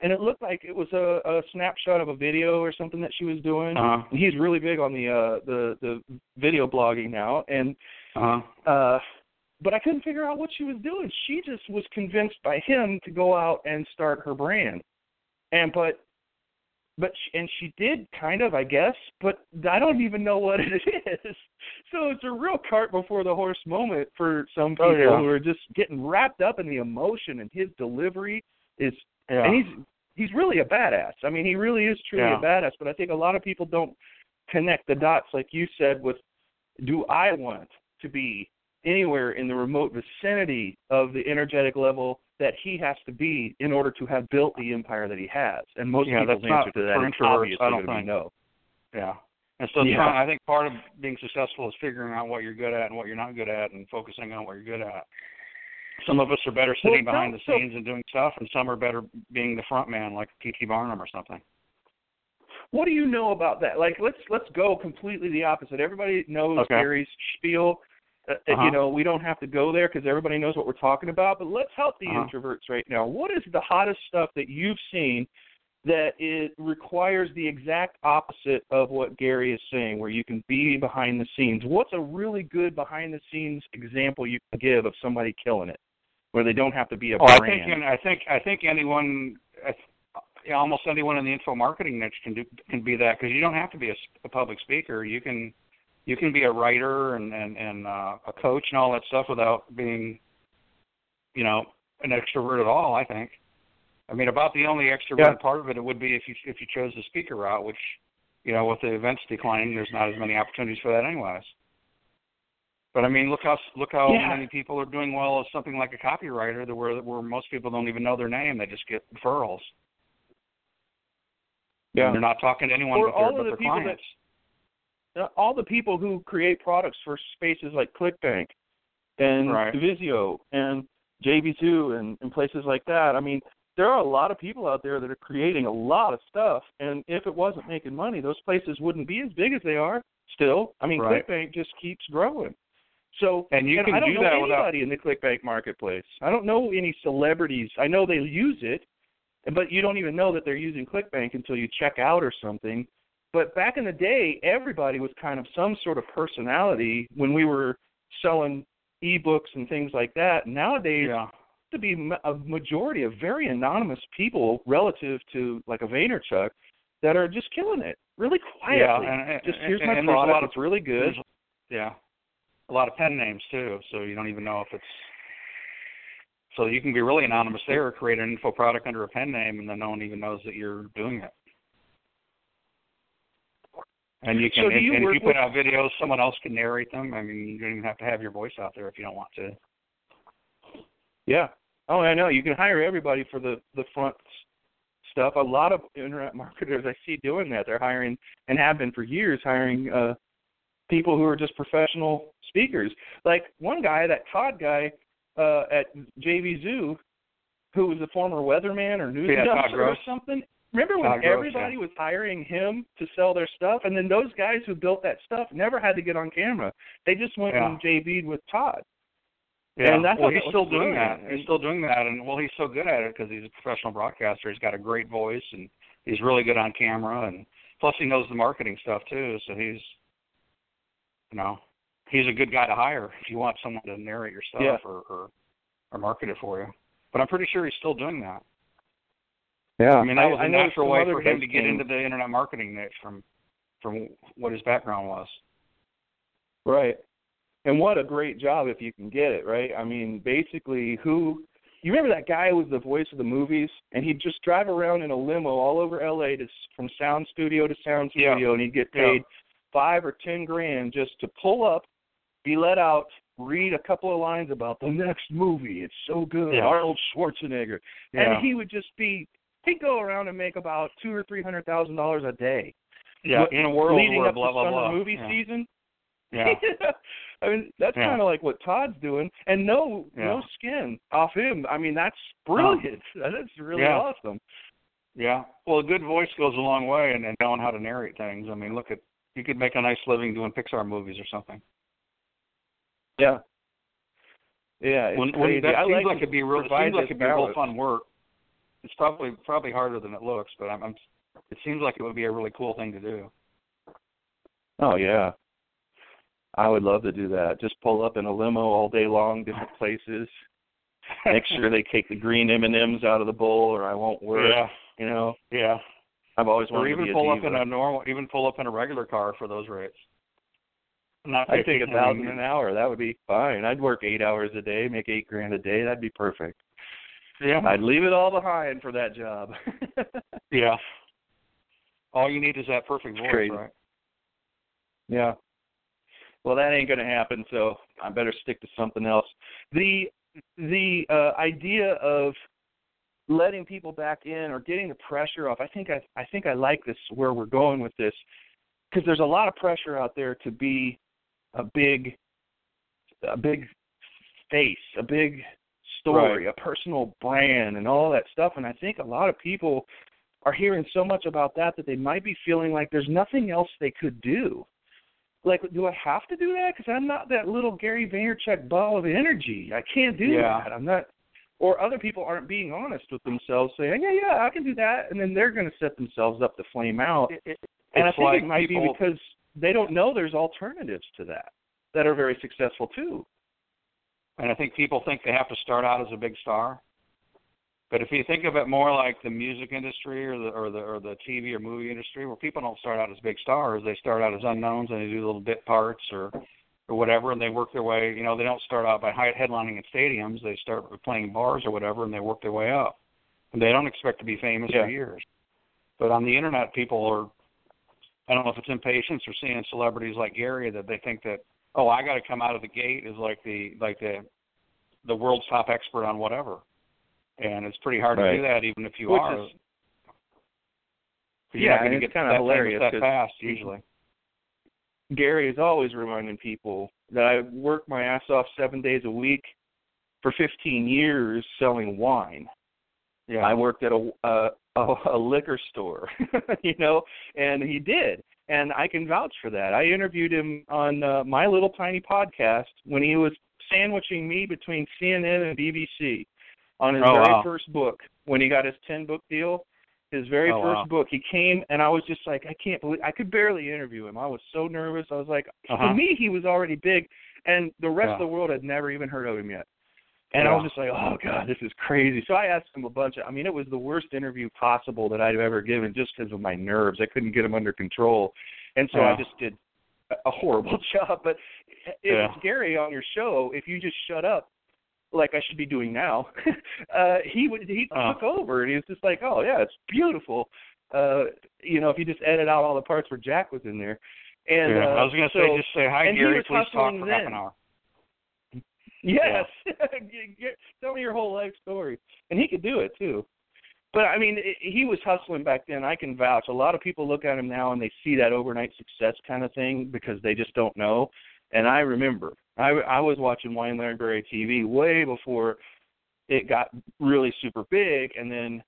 and it looked like it was a, a snapshot of a video or something that she was doing. Uh-huh. And he's really big on the uh the the video blogging now, and Uh-huh. uh but I couldn't figure out what she was doing. She just was convinced by him to go out and start her brand. And but but she, and she did kind of, I guess, but I don't even know what (laughs) it is. So it's a real cart before the horse moment for some oh, people Oh, yeah. who are just getting wrapped up in the emotion and his delivery is Yeah. and he's he's really a badass. I mean, he really is truly Yeah. a badass, but I think a lot of people don't connect the dots like you said with do I want to be anywhere in the remote vicinity of the energetic level that he has to be in order to have built the empire that he has? And most Yeah, people's answer to that introverts, obviously I don't think. no. Yeah. And so Yeah. I think part of being successful is figuring out what you're good at and what you're not good at and focusing on what you're good at. Some of us are better sitting Well, behind the so- scenes and doing stuff, and some are better being the front man, like P.T. Barnum or something. What do you know about that? Like, let's let's go completely the opposite. Everybody knows Okay. Gary's spiel. Uh, uh, Uh-huh. You know, we don't have to go there because everybody knows what we're talking about. But let's help the Uh-huh. introverts right now. What is the hottest stuff that you've seen that it requires the exact opposite of what Gary is saying, where you can be behind the scenes? What's a really good behind the scenes example you can give of somebody killing it, where they don't have to be a Oh, I brand? think I think I think anyone, I th- almost anyone in the info marketing niche can do can be that because you don't have to be a public speaker. You can you can be a writer and and and uh, a coach and all that stuff without being, you know, an extrovert at all. I think. I mean, about the only extroverted Yeah. part of it, it would be if you if you chose the speaker route, which, you know, with the events declining, there's not as many opportunities for that, anyways. But I mean, look how look how Yeah. many people are doing well as something like a copywriter, that where where most people don't even know their name; they just get referrals. Yeah. And they're not talking to anyone Or but their, all but of the their people clients. that Uh, all the people who create products for spaces like ClickBank and Right. Visio and JV Zoo and, and places like that. I mean, there are a lot of people out there that are creating a lot of stuff, and if it wasn't making money, those places wouldn't be as big as they are. Still, I mean, Right. ClickBank just keeps growing. So, And you can I don't do know that anybody without- in the ClickBank marketplace. I don't know any celebrities. I know they use it, but you don't even know that they're using ClickBank until you check out or something. But back in the day, everybody was kind of some sort of personality when we were selling ebooks and things like that. Nowadays, Yeah. to be a majority of very anonymous people relative to like a Vaynerchuk that are just killing it really quietly. Yeah, and, and, just here's my and there's a lot of it's really good. Yeah, a lot of pen names too, so you don't even know if it's. So you can be really anonymous there, or create an info product under a pen name, and then no one even knows that you're doing it. And you can, So and, and if you put with- out videos, someone else can narrate them. I mean, you don't even have to have your voice out there if you don't want to. Yeah. Oh, I know. You can hire everybody for the the front stuff. A lot of internet (laughs) marketers I see doing that. They're hiring and have been for years hiring uh people who are just professional speakers. Like one guy, that Todd guy uh at JV Zoo, who was a former weatherman or news Yeah, announcer or something. Remember when everybody was hiring him to sell their stuff, and then those guys who built that stuff never had to get on camera. They just went Yeah. and JV'd with Todd. Yeah, And well, he's still doing that. He's still doing that, and well, he's so good at it because he's a professional broadcaster. He's got a great voice, and he's really good on camera, and plus he knows the marketing stuff too. So he's, you know, he's a good guy to hire if you want someone to narrate your stuff Yeah. or, or or market it for you. But I'm pretty sure he's still doing that. Yeah, I mean, that was a know natural way for him to get into the internet marketing niche from from what his background was. Right. And what a great job if you can get it, right? I mean, basically, who you remember that guy who was the voice of the movies, and he'd just drive around in a limo all over L.A. to from sound studio to sound Yeah. studio, and he'd get Yeah. paid five or ten grand just to pull up, be let out, read a couple of lines about the next movie. It's so good, Yeah. Arnold Schwarzenegger, Yeah. and he would just be he'd go around and make about two or three hundred thousand dollars a day. yeah, What- in a world leading where up blah to blah summer blah. movie yeah. season. Yeah. (laughs) I mean, that's Yeah. kind of like what Todd's doing, and no, Yeah. no skin off him. I mean, that's brilliant. (laughs) That's really Yeah. awesome. Yeah. Well, a good voice goes a long way, and, and knowing how to narrate things. I mean, look at you could make a nice living doing Pixar movies or something. Yeah. Yeah, it's when, when that I seems like, like it'd be real, seems like it'd be real fun work. It's probably probably harder than it looks, but I'm, I'm it seems like it would be a really cool thing to do. Oh yeah, I would love to do that. Just pull up in a limo all day long, different places. (laughs) Make sure they take the green M and M's out of the bowl, or I won't work. Yeah. You know, Yeah. I've always Or wanted to even be a pull up in a normal, even pull up in a regular car for those rates. Not I'd take a thousand an hour. That would be fine. I'd work eight hours a day, make eight grand a day. That'd be perfect. Yeah. I'd leave it all behind for that job. (laughs) Yeah. All you need is that perfect voice, crazy. right? yeah. Well, that ain't going to happen, so I better stick to something else. The the uh, idea of letting people back in or getting the pressure off. I think I I think I like this where we're going with this because there's a lot of pressure out there to be a big a big face, a big story, a personal brand and all that stuff and I think a lot of people are hearing so much about that that they might be feeling like there's nothing else they could do. Like, do I have to do that? Because I'm not that little Gary Vaynerchuk ball of energy. I can't do Yeah. that. I'm not. Or other people aren't being honest with themselves, saying, "Yeah, yeah, I can do that," and then they're going to set themselves up to flame out. It, it, and I think like it might people, be because they don't know there's alternatives to that that are very successful too. And I think people think they have to start out as a big star. But if you think of it more like the music industry or the or the or the TV or movie industry, where people don't start out as big stars, they start out as unknowns and they do little bit parts or or whatever, and they work their way. You know, they don't start out by headlining in stadiums. They start playing bars or whatever, and they work their way up. And they don't expect to be famous Yeah. for years. But on the internet, people are I don't know if it's impatience or seeing celebrities like Gary that they think that oh I got to come out of the gate as like the like the the world's top expert on whatever, and it's pretty hard Right. to do that even if you Which are. is- 'Cause you're not Yeah, gonna and get it's kinda that hilarious that fast usually. Gary is always reminding people that I work my ass off seven days a week for 15 years selling wine. Yeah. I worked at a a, a, a liquor store, (laughs) you know, and he did, and I can vouch for that. I interviewed him on uh, my little tiny podcast when he was sandwiching me between CNN and BBC on his Oh, very wow. first book when he got his 10 book deal. His very Oh, first wow. book, he came and I was just like, I can't believe I could barely interview him. I was so nervous. I was like, Uh-huh. to me, he was already big, and the rest Yeah. of the world had never even heard of him yet. And I was just like, oh god, this is crazy. So I asked him a bunch of. I mean, it was the worst interview possible that I've ever given, just because of my nerves. I couldn't get him under control, and so I just did a- horrible (laughs) job. But if Yeah. it's Gary on your show, if you just shut up, like I should be doing now, (laughs) uh, he would he Uh. took over, and he was just like, oh yeah, it's beautiful. Uh, you know, if you just edit out all the parts where Jack was in there. And yeah. uh, I was gonna so, say just say hi Gary, please talk for half an hour. Yes. (laughs) Tell me your whole life story. And he could do it too. But I mean, it, he was hustling back then. I can vouch. A lot of people look at him now and they see that overnight success kind of thing because they just don't know. And I remember, I, I was watching Wine Library TV way before it got really super big, and then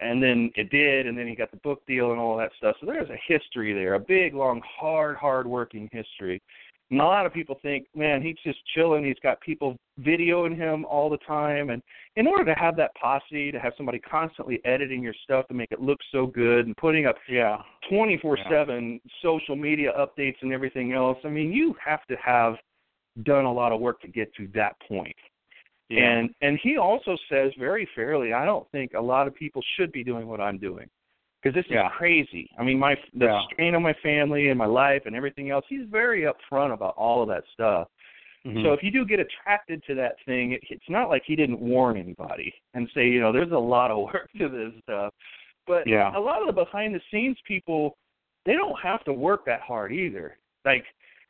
and then it did, and then he got the book deal and all that stuff. So there's a history there, a big, long, hard, hard working history. And a lot of people think, man, he's just chilling. He's got people videoing him all the time. And in order to have that posse, to have somebody constantly editing your stuff to make it look so good and putting up Yeah. 24 7 social media updates and everything else, I mean, you have to have done a lot of work to get to that point. Yeah. And and he also says very fairly, I don't think a lot of people should be doing what I'm doing because this Yeah. is crazy. I mean, my the Yeah. strain on my family and my life and everything else. He's very upfront about all of that stuff. Mhm. So if you do get attracted to that thing, it, it's not like he didn't warn anybody and say, you know, there's a lot of (laughs) work to this stuff. But Yeah. a lot of the behind the scenes people, they don't have to work that hard either. Like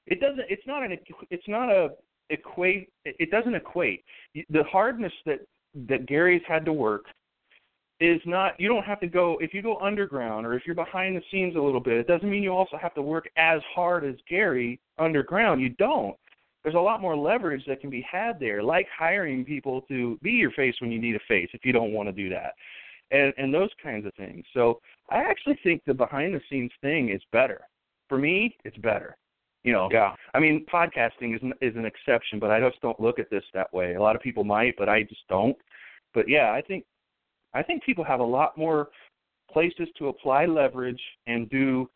it doesn't. It's not an. It's not a equate. It doesn't equate. The hardness that that Gary's had to work is not. You don't have to go if you go underground or if you're behind the scenes a little bit. It doesn't mean you also have to work as hard as Gary underground. You don't there's a lot more leverage that can be had there, like hiring people to be your face when you need a face if you don't want to do that, and and those kinds of things. So I actually think the behind the scenes thing is better. For me, it's better. You know, Yeah. I mean, podcasting is an, is an exception, but I just don't look at this that way. A lot of people might, but I just don't. But yeah, I think I think people have a lot more places to apply leverage and do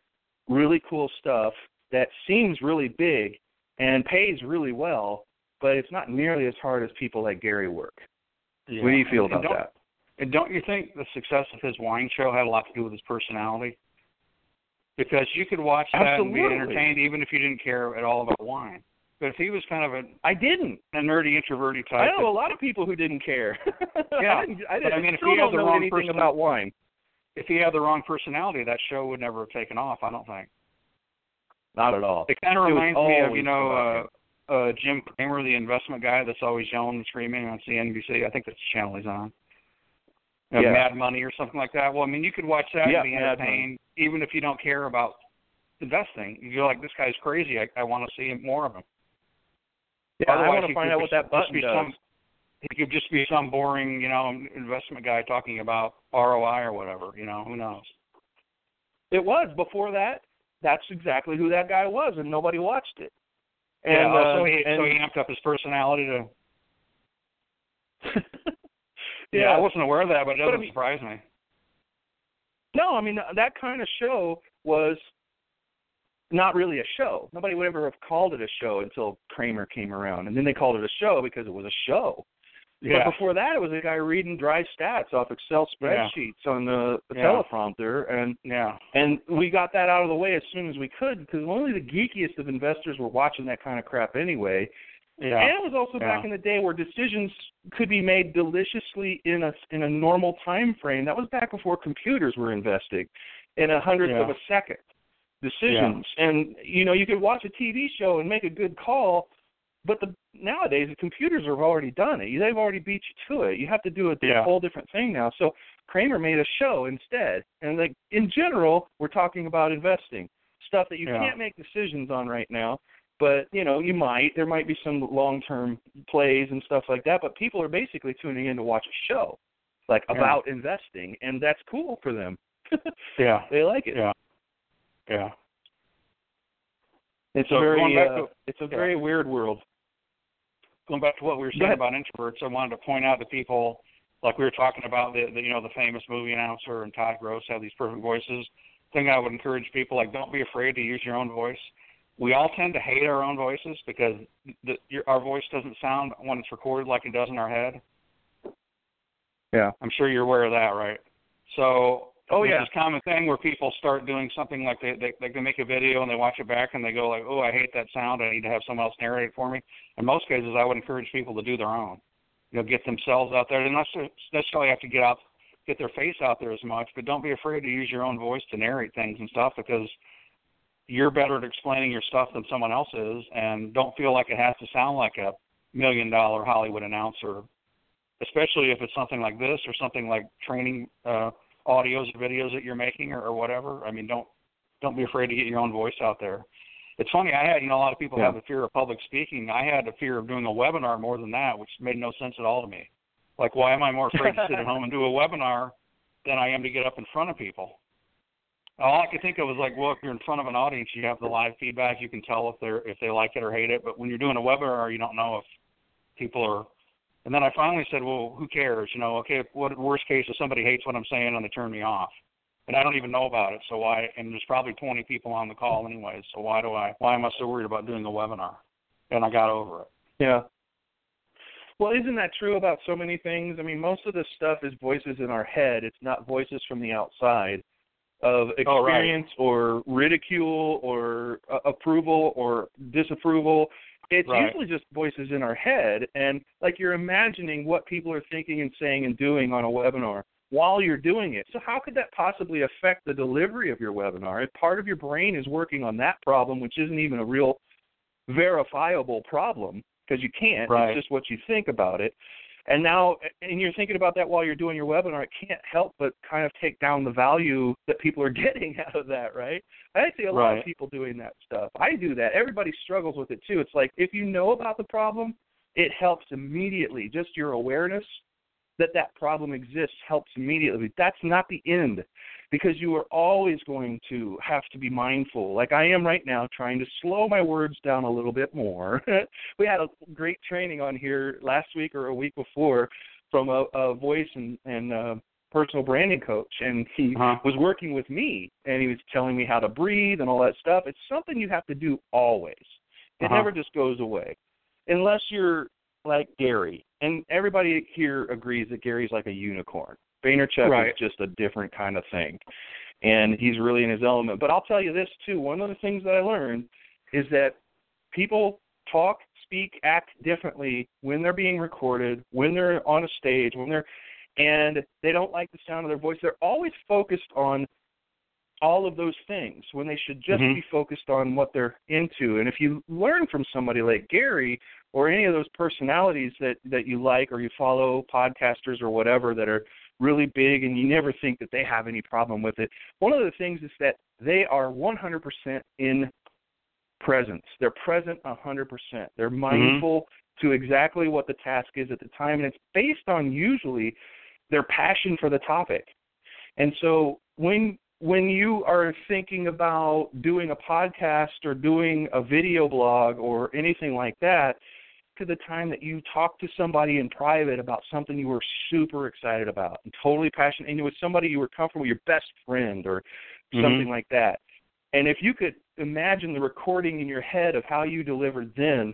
really cool stuff that seems really big and pays really well, but it's not nearly as hard as people like Gary work. yeah. What do you feel And- about and that? And don't you think the success of his wine show had a lot to do with his personality? Because you could watch that and be entertained even if you didn't care at all about wine. But if he was kind of a, I didn't. a nerdy, introverted type, I know that- a lot of people who didn't care. (laughs) Yeah, I, didn't, I, didn't, I mean, if he had the wrong person- about wine. if he had the wrong personality, that show would never have taken off. I don't think. Not at all. It kind of It reminds me of you know uh, uh, Jim Cramer, the investment guy that's always yelling and screaming on CNBC. I think that's the channel he's on. Uh, Yeah. Mad Money or something like that. Well, I mean, you could watch that Yeah, and be entertained, even if you don't care about investing. You're like, this guy's crazy. I, I want to see more of him. Yeah, I want to find out what that button be does. some- He could just be some boring, you know, investment guy talking about ROI or whatever. You know, who knows? It was before that. That's exactly who that guy was, and nobody watched it. And yeah. uh, so he and, so he amped up his personality to. yeah, (laughs) Yeah, I wasn't aware of that, but it But I doesn't mean- surprise me. No, I mean that kind of show was not really a show. Nobody would ever have called it a show until Cramer came around, and then they called it a show because it was a show. Yeah. But before that, it was a guy reading dry stats off Excel Yeah. spreadsheets on the, the Yeah. teleprompter, and Yeah. and we got that out of the way as soon as we could because only the geekiest of investors were watching that kind of crap anyway. Yeah. And it was also Yeah. back in the day where decisions could be made deliciously in a in a normal time frame. That was back before computers were investing in a hundredth of a second. Decisions. Yeah. And you know, you could watch a TV show and make a good call, but the nowadays the computers have already done it. They've already beat you to it. You have to do a yeah. whole different thing now. So Cramer made a show instead. And like in general, we're talking about investing stuff that you yeah. can't make decisions on right now. But you know, you might. There might be some long-term plays and stuff like that. But people are basically tuning in to watch a show, like about investing, and that's cool for them. (laughs) yeah, they like it. Yeah, yeah. It's so a very, uh, to, it's a very weird world. Going back to what we were saying about introverts, I wanted to point out to people, like we were talking about the, the you know the famous movie announcer and Todd Gross have these perfect voices. Thing I would encourage people like don't be afraid to use your own voice. We all tend to hate our own voices because the, your, our voice doesn't sound when it's recorded like it does in our head. Yeah, I'm sure you're aware of that, right? So Oh yeah. this common thing where people start doing something like they, they like they make a video and they watch it back and they go like, oh, I hate that sound. I need to have someone else narrate it for me. In most cases, I would encourage people to do their own. You know, get themselves out there. They don't necessarily have to get out, get their face out there as much, but don't be afraid to use your own voice to narrate things and stuff because you're better at explaining your stuff than someone else is, and don't feel like it has to sound like a million dollar Hollywood announcer, especially if it's something like this or something like training. uh audios or videos that you're making or, or whatever. I mean, don't don't be afraid to get your own voice out there. It's funny. I had, you know, a lot of people yeah. have a fear of public speaking. I had a fear of doing a webinar more than that, which made no sense at all to me. Like, why am I more afraid to sit at (laughs) home and do a webinar than I am to get up in front of people? All I could think of was like, well, if you're in front of an audience, you have the live feedback. You can tell if they're if they like it or hate it. But when you're doing a webinar, you don't know if people are and then I finally said, well, who cares? You know, okay, what worst case if somebody hates what I'm saying and they turn me off, and I don't even know about it. So why? And there's probably 20 people on the call anyway. So why do I? Why am I so worried about doing a webinar? And I got over it. Yeah. Well, isn't that true about so many things? I mean, most of this stuff is voices in our head. It's not voices from the outside of experience oh, right. or ridicule or uh, approval or disapproval. It's right. usually just voices in our head, and like you're imagining what people are thinking and saying and doing on a webinar while you're doing it. So, how could that possibly affect the delivery of your webinar if part of your brain is working on that problem, which isn't even a real verifiable problem because you can't? Right. It's just what you think about it. And now, and you're thinking about that while you're doing your webinar, it can't help but kind of take down the value that people are (laughs) getting out of that, right? I see a lot right. of people doing that stuff. I do that. Everybody struggles with it too. It's like if you know about the problem, it helps immediately. Just your awareness that that problem exists helps immediately. That's not the end because you are always going to have to be mindful. Like I am right now trying to slow my words down a little bit more. (laughs) we had a great training on here last week or a week before from a, a voice and, and uh, personal branding coach and he uh-huh. was working with me and he was telling me how to breathe and all that stuff. It's something you have to do always. It uh-huh. never just goes away. Unless you're like Gary. And everybody here agrees that Gary's like a unicorn. Vaynerchuk right. is just a different kind of thing. And he's really in his element. But I'll tell you this too, one of the things that I learned is that people talk, speak, act differently when they're being recorded, when they're on a stage, when they're and they don't like the sound of their voice. They're always focused on all of those things when they should just mm-hmm. be focused on what they're into. And if you learn from somebody like Gary or any of those personalities that that you like or you follow podcasters or whatever that are really big and you never think that they have any problem with it. One of the things is that they are 100% in presence. They're present 100%. They're Mm-hmm. mindful mm-hmm. to exactly what the task is at the time and it's based on usually their passion for the topic. And so when when you are thinking about doing a podcast or doing a video blog or anything like that, to the time that you talk to somebody in private about something you were super excited about and totally passionate, and it was somebody you were comfortable, your best friend or mm-hmm. something like that. And if you could imagine the recording in your head of how you delivered then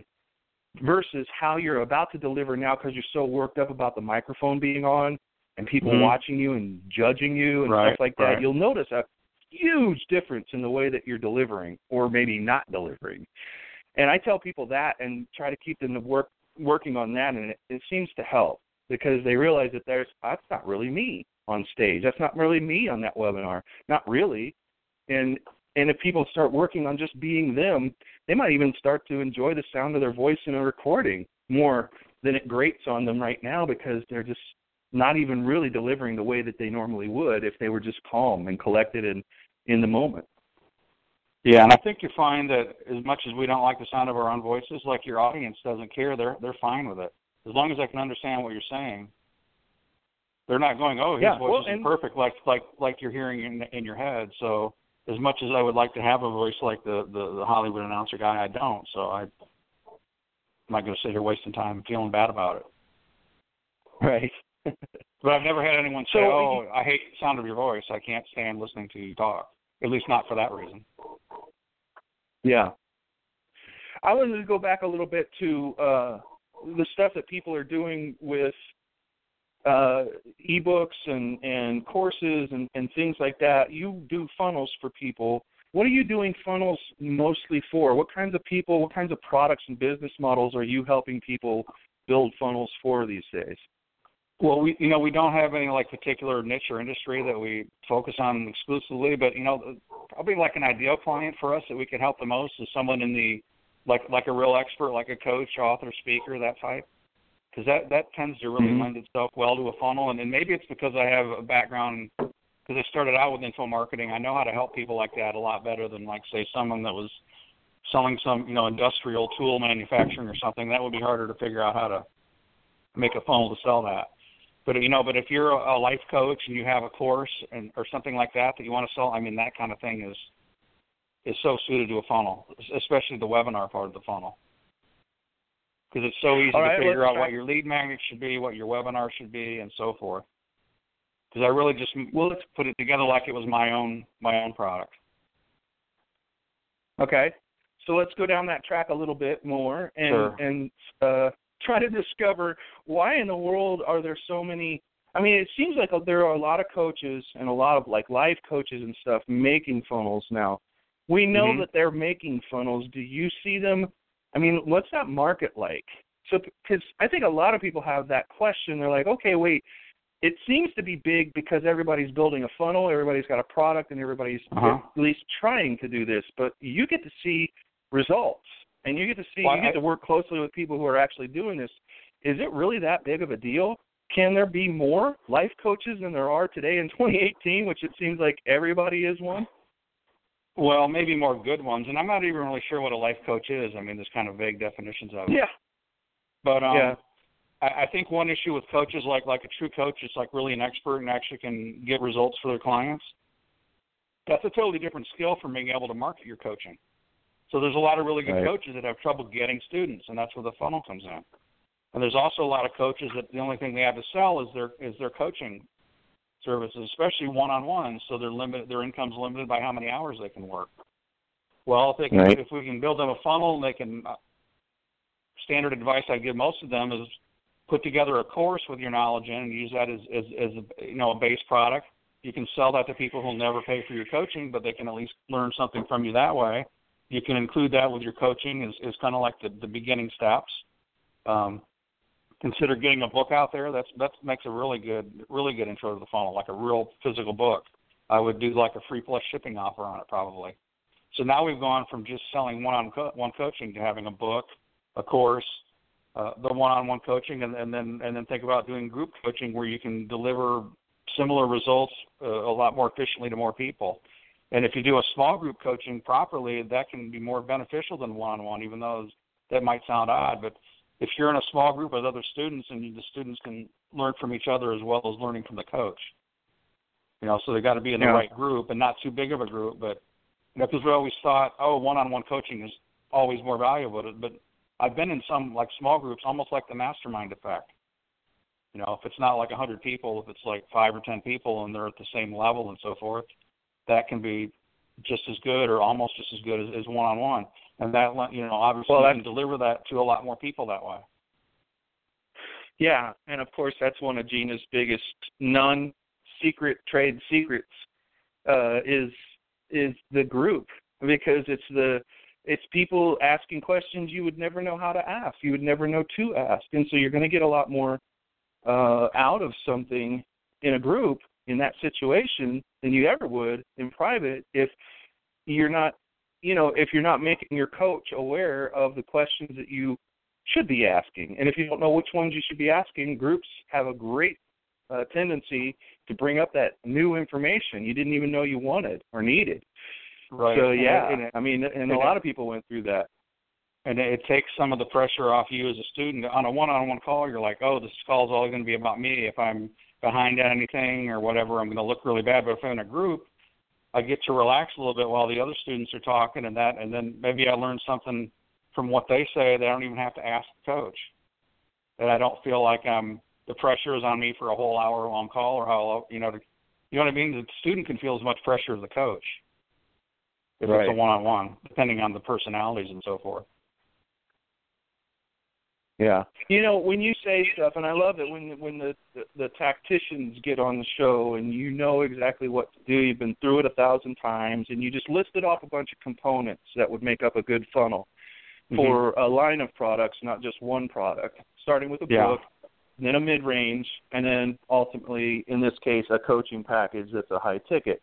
versus how you're about to deliver now because you're so worked up about the microphone being on and people mm-hmm. watching you and judging you and right, stuff like that, right. you'll notice a huge difference in the way that you're delivering or maybe not delivering. And I tell people that and try to keep them to work working on that and it, it seems to help because they realize that there's that's not really me on stage. That's not really me on that webinar. Not really. And and if people start working on just being them, they might even start to enjoy the sound of their voice in a recording more than it grates on them right now because they're just not even really delivering the way that they normally would if they were just calm and collected and in the moment. Yeah, and I think you find that as much as we don't like the sound of our own voices, like your audience doesn't care. They're they're fine with it as long as they can understand what you're saying. They're not going, oh, his yeah, voice well, is perfect, like like like you're hearing in in your head. So as much as I would like to have a voice like the the, the Hollywood announcer guy, I don't. So I, I'm not going to sit here wasting time feeling bad about it. Right. But I've never had anyone say, So- "Oh, I hate the sound of your voice. I can't stand listening to you talk." At least not for that reason. Yeah. I wanted to go back a little bit to uh, the stuff that people are doing with uh, ebooks and, and courses and, and things like that. You do funnels for people. What are you doing funnels mostly for? What kinds of people, what kinds of products and business models are you helping people build funnels for these days? Well, we you know we don't have any like particular niche or industry that we focus on exclusively, but you know probably like an ideal client for us that we could help the most is someone in the like like a real expert, like a coach, author, speaker, that type. Because that that tends to really Mhm. lend itself well to a funnel, and, and maybe it's because I have a background because I started out with info marketing. I know how to help people like that a lot better than like say someone that was selling some you know industrial tool manufacturing or something. That would be harder to figure out how to make a funnel to sell that. But you know, but if you're a, a life coach and you have a course and or something like that that you want to sell, I mean that kind of thing is is so suited to a funnel, especially the webinar part of the funnel, because it's so easy right, to figure out try- what your lead magnet should be, what your webinar should be, and so forth. Because I really just Well, let's put it together like it was my own my own product. Okay. So let's go down that track a little bit more and Sure. and uh, try to discover why in the world are there so many. I mean, it seems like there are a lot of coaches and a lot of like life coaches and stuff making funnels now. We know Mhm. that they're making funnels. Do you see them? I mean, what's that market like? So, because I think a lot of people have that question. They're like, okay, wait, it seems to be big because everybody's building a funnel, everybody's got a product, and everybody's Uh-huh. at least trying to do this. But you get to see results, and you get to see, Well, you get I- to work closely with people who are actually doing this. Is it really that big of a deal? Can there be more life coaches than there are today in (laughs) 2018, which it seems like everybody is one? Well, maybe more good ones, and I'm not even really sure what a life coach is. I mean, there's kind of vague definitions of it. Yeah. But um, Yeah. I, I think one issue with coaches, like like a true coach, is like really an expert and actually can get results for their clients. That's a totally different skill from being able to market your coaching. So there's a lot of really good Right. coaches that have trouble getting students, and that's where the funnel comes in. And there's also a lot of coaches that the only thing they have to sell is their is their coaching services, especially one-on-one. So they're limited, their income's limited by how many hours they can work. Well, if they can, Right. if we can build them a funnel, and they can. Uh, standard advice I give most of them is put together a course with your knowledge in and use that as as, as a, you know a base product. You can sell that to people who'll never pay for your coaching, but they can at least learn something from you that way. You can include that with your coaching is, as kind of like the, the beginning steps. Um, consider getting a book out there. That's that makes a really good really good intro to the funnel, like a real physical book. I would do like a free plus shipping offer on it probably. So now we've gone from just selling one on one coaching to having a book, a course, uh, the one-on-one coaching, and, and then and then think about doing group coaching where you can deliver similar results uh, a lot more efficiently to more people. And if you do a small group coaching properly, that can be more beneficial than one-on-one, even though that might sound odd. But if you're in a small group with other students and the students can learn from each other as well as learning from the coach, you know, so they got to be in the Yeah. right group and not too big of a group. But you know, because we always thought, oh, one-on-one coaching is always more valuable. But I've been in some like small groups, almost like the mastermind effect. You know, if it's not like a hundred people, if it's like five or ten people and they're at the same level and so forth, that can be just as good or almost just as good as, as one-on-one. And that, you know, obviously Well, you can deliver that to a lot more people that way. Yeah, and of course that's one of Gina's biggest non-secret trade secrets uh, is is the group because it's the it's people asking questions you would never know how to ask, you would never know to ask, and so you're going to get a lot more uh, out of something in a group in that situation than you ever would in private if you're not you know if you're not making your coach aware of the questions that you should be asking. And if you don't know which ones you should be asking groups have a great uh, tendency to bring up that new information you didn't even know you wanted or needed. Right. so yeah it- and i mean and a lot of people went through that. And it takes some of the pressure off you as a student. On a one-on-one call you're like oh this call's all going to be about me if i'm behind on anything or whatever i'm going to look really bad. But if i'm in a group i get to relax a little bit while the other students are talking and that and then maybe i learn something from what they say that i don't even have to ask the coach. That i don't feel like i'm the pressure is on me for a whole hour long call or how you know to, you know what i mean? The student can feel as much pressure as the coach if Right. it's a one-on-one depending on the personalities and so forth Yeah. You know, when you say stuff, and I love it when when the, the the tacticians get on the show, and you know exactly what to do. You've been through it a thousand times, and you just listed off a bunch of components that would make up a good funnel for a line of products, not just one product. Starting with a Yeah. book, then a mid-range, and then ultimately, in this case, a coaching package that's a high ticket.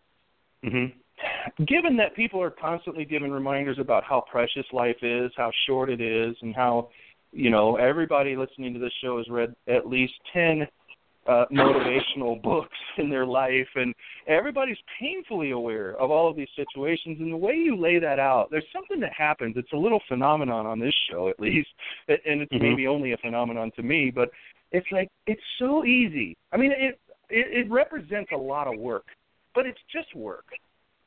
Mm-hmm. given that people are constantly given reminders about how precious life is, how short it is, and how you know everybody listening to this show has read at least ten uh, motivational (laughs) books in their life, and everybody's painfully aware of all of these situations. And the way you lay that out, there's something that happens. It's a little phenomenon on this show, at least, and it's Mhm. maybe only a phenomenon to me, but it's like it's so easy. I mean, it it, it represents a lot of work, but it's just work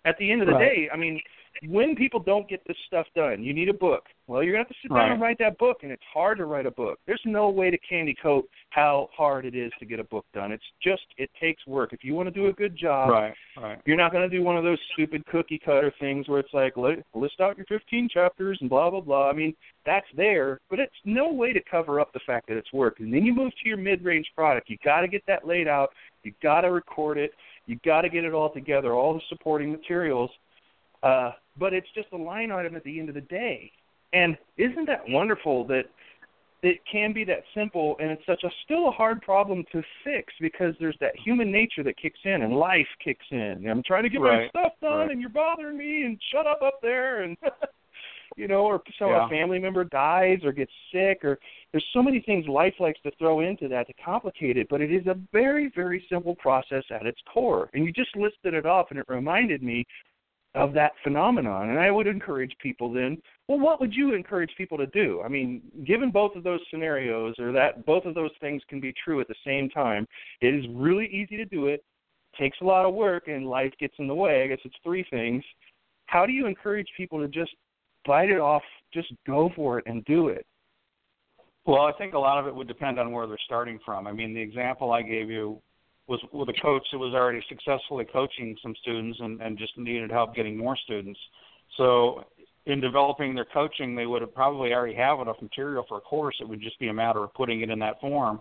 at the end of the Right. day, I mean, when people don't get this stuff done, you need a book. Well, you're gonna have to sit down and write that book, and it's hard to write a book. There's no way to candy coat how hard it is to get a book done. It's just it takes work. If you want to do a good job, Right, right. you're not going to do one of those stupid cookie cutter things where it's like list out your 15 chapters and blah blah blah. I mean, that's there, but it's no way to cover up the fact that it's work. And then you move to your mid-range product. You got to get that laid out. You got to record it. You got to get it all together, all the supporting materials. Uh, but it's just a line item at the end of the day. And isn't that wonderful that it can be that simple and it's such a still a hard problem to fix because there's that human nature that kicks in and life kicks in. I'm trying to get my stuff done right. and you're bothering me and shut up up there and (laughs) you know, or so Yeah. a family member dies or gets sick or there's so many things life likes to throw into that to complicate it, but it is a very, very simple process at its core. And you just listed it off and it reminded me of that phenomenon. And I would encourage people then, well, what would you encourage people to do? I mean, given both of those scenarios or that both of those things can be true at the same time, it is really easy to do it, takes a lot of work, and life gets in the way. I guess it's three things. How do you encourage people to just bite it off, just go for it and do it? Well, I think a lot of it would depend on where they're starting from. I mean, the example I gave you was with a coach that was already successfully coaching some students and, and just needed help getting more students. So, in developing their coaching, they would have probably already have enough material for a course. It would just be a matter of putting it in that form.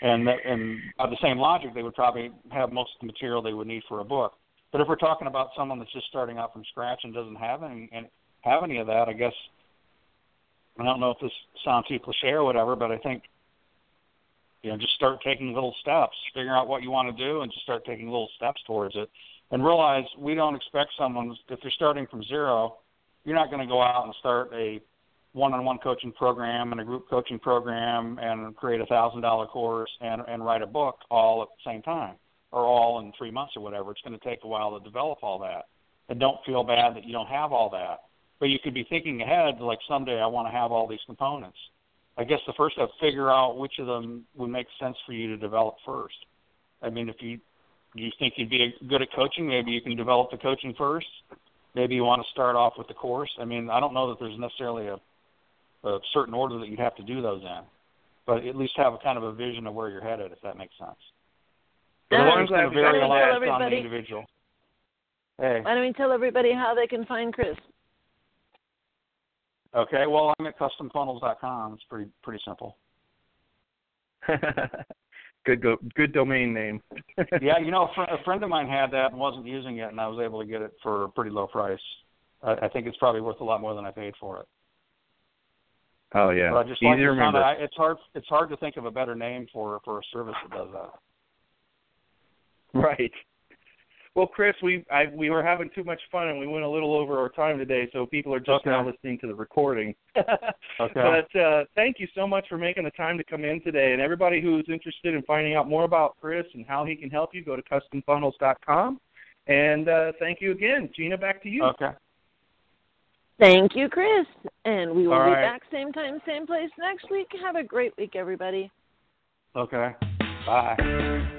And that, and by the same logic, they would probably have most of the material they would need for a book. But if we're talking about someone that's just starting out from scratch and doesn't have any and have any of that, I guess I don't know if this sounds too cliche or whatever, but I think you know just start taking little steps, figure out what you want to do, and just start taking little steps towards it. And realize we don't expect someone if they're starting from zero, you're not going to go out and start a one-on-one coaching program and a group coaching program and create a thousand dollar course and and write a book all at the same time or all in three months or whatever. It's going to take a while to develop all that. And don't feel bad that you don't have all that but you could be thinking ahead like someday I want to have all these components. I guess the first step figure out which of them would make sense for you to develop first. I mean, if you you think you'd be good at coaching, maybe you can develop the coaching first. Maybe you want to start off with the course. I mean, I don't know that there's necessarily a, a certain order that you'd have to do those in, but at least have a kind of a vision of where you're headed, if that makes sense. Yeah, Otherwise, it's going to vary a lot on the individual. Hey. Why don't we tell everybody how they can find Chris? Okay. Well, I'm at customfunnels.com. It's pretty pretty simple. (laughs) good go, good domain name. (laughs) yeah, you know, a, fr- a friend of mine had that and wasn't using it, and I was able to get it for a pretty low price. I, I think it's probably worth a lot more than I paid for it. Oh yeah, But I just easy like to sound remember. of- I, it's hard. It's hard to think of a better name for for a service that does that. Right. Well, Chris, we I, we were having too much fun and we went a little over our time today, so people are just Okay. now listening to the recording. (laughs) Okay. But uh, thank you so much for making the time to come in today. And everybody who's interested in finding out more about Chris and how he can help you, go to customfunnels.com. And uh, thank you again, Gina. Back to you. Okay. Thank you, Chris. And we will All be right. back same time, same place next week. Have a great week, everybody. Okay. Bye.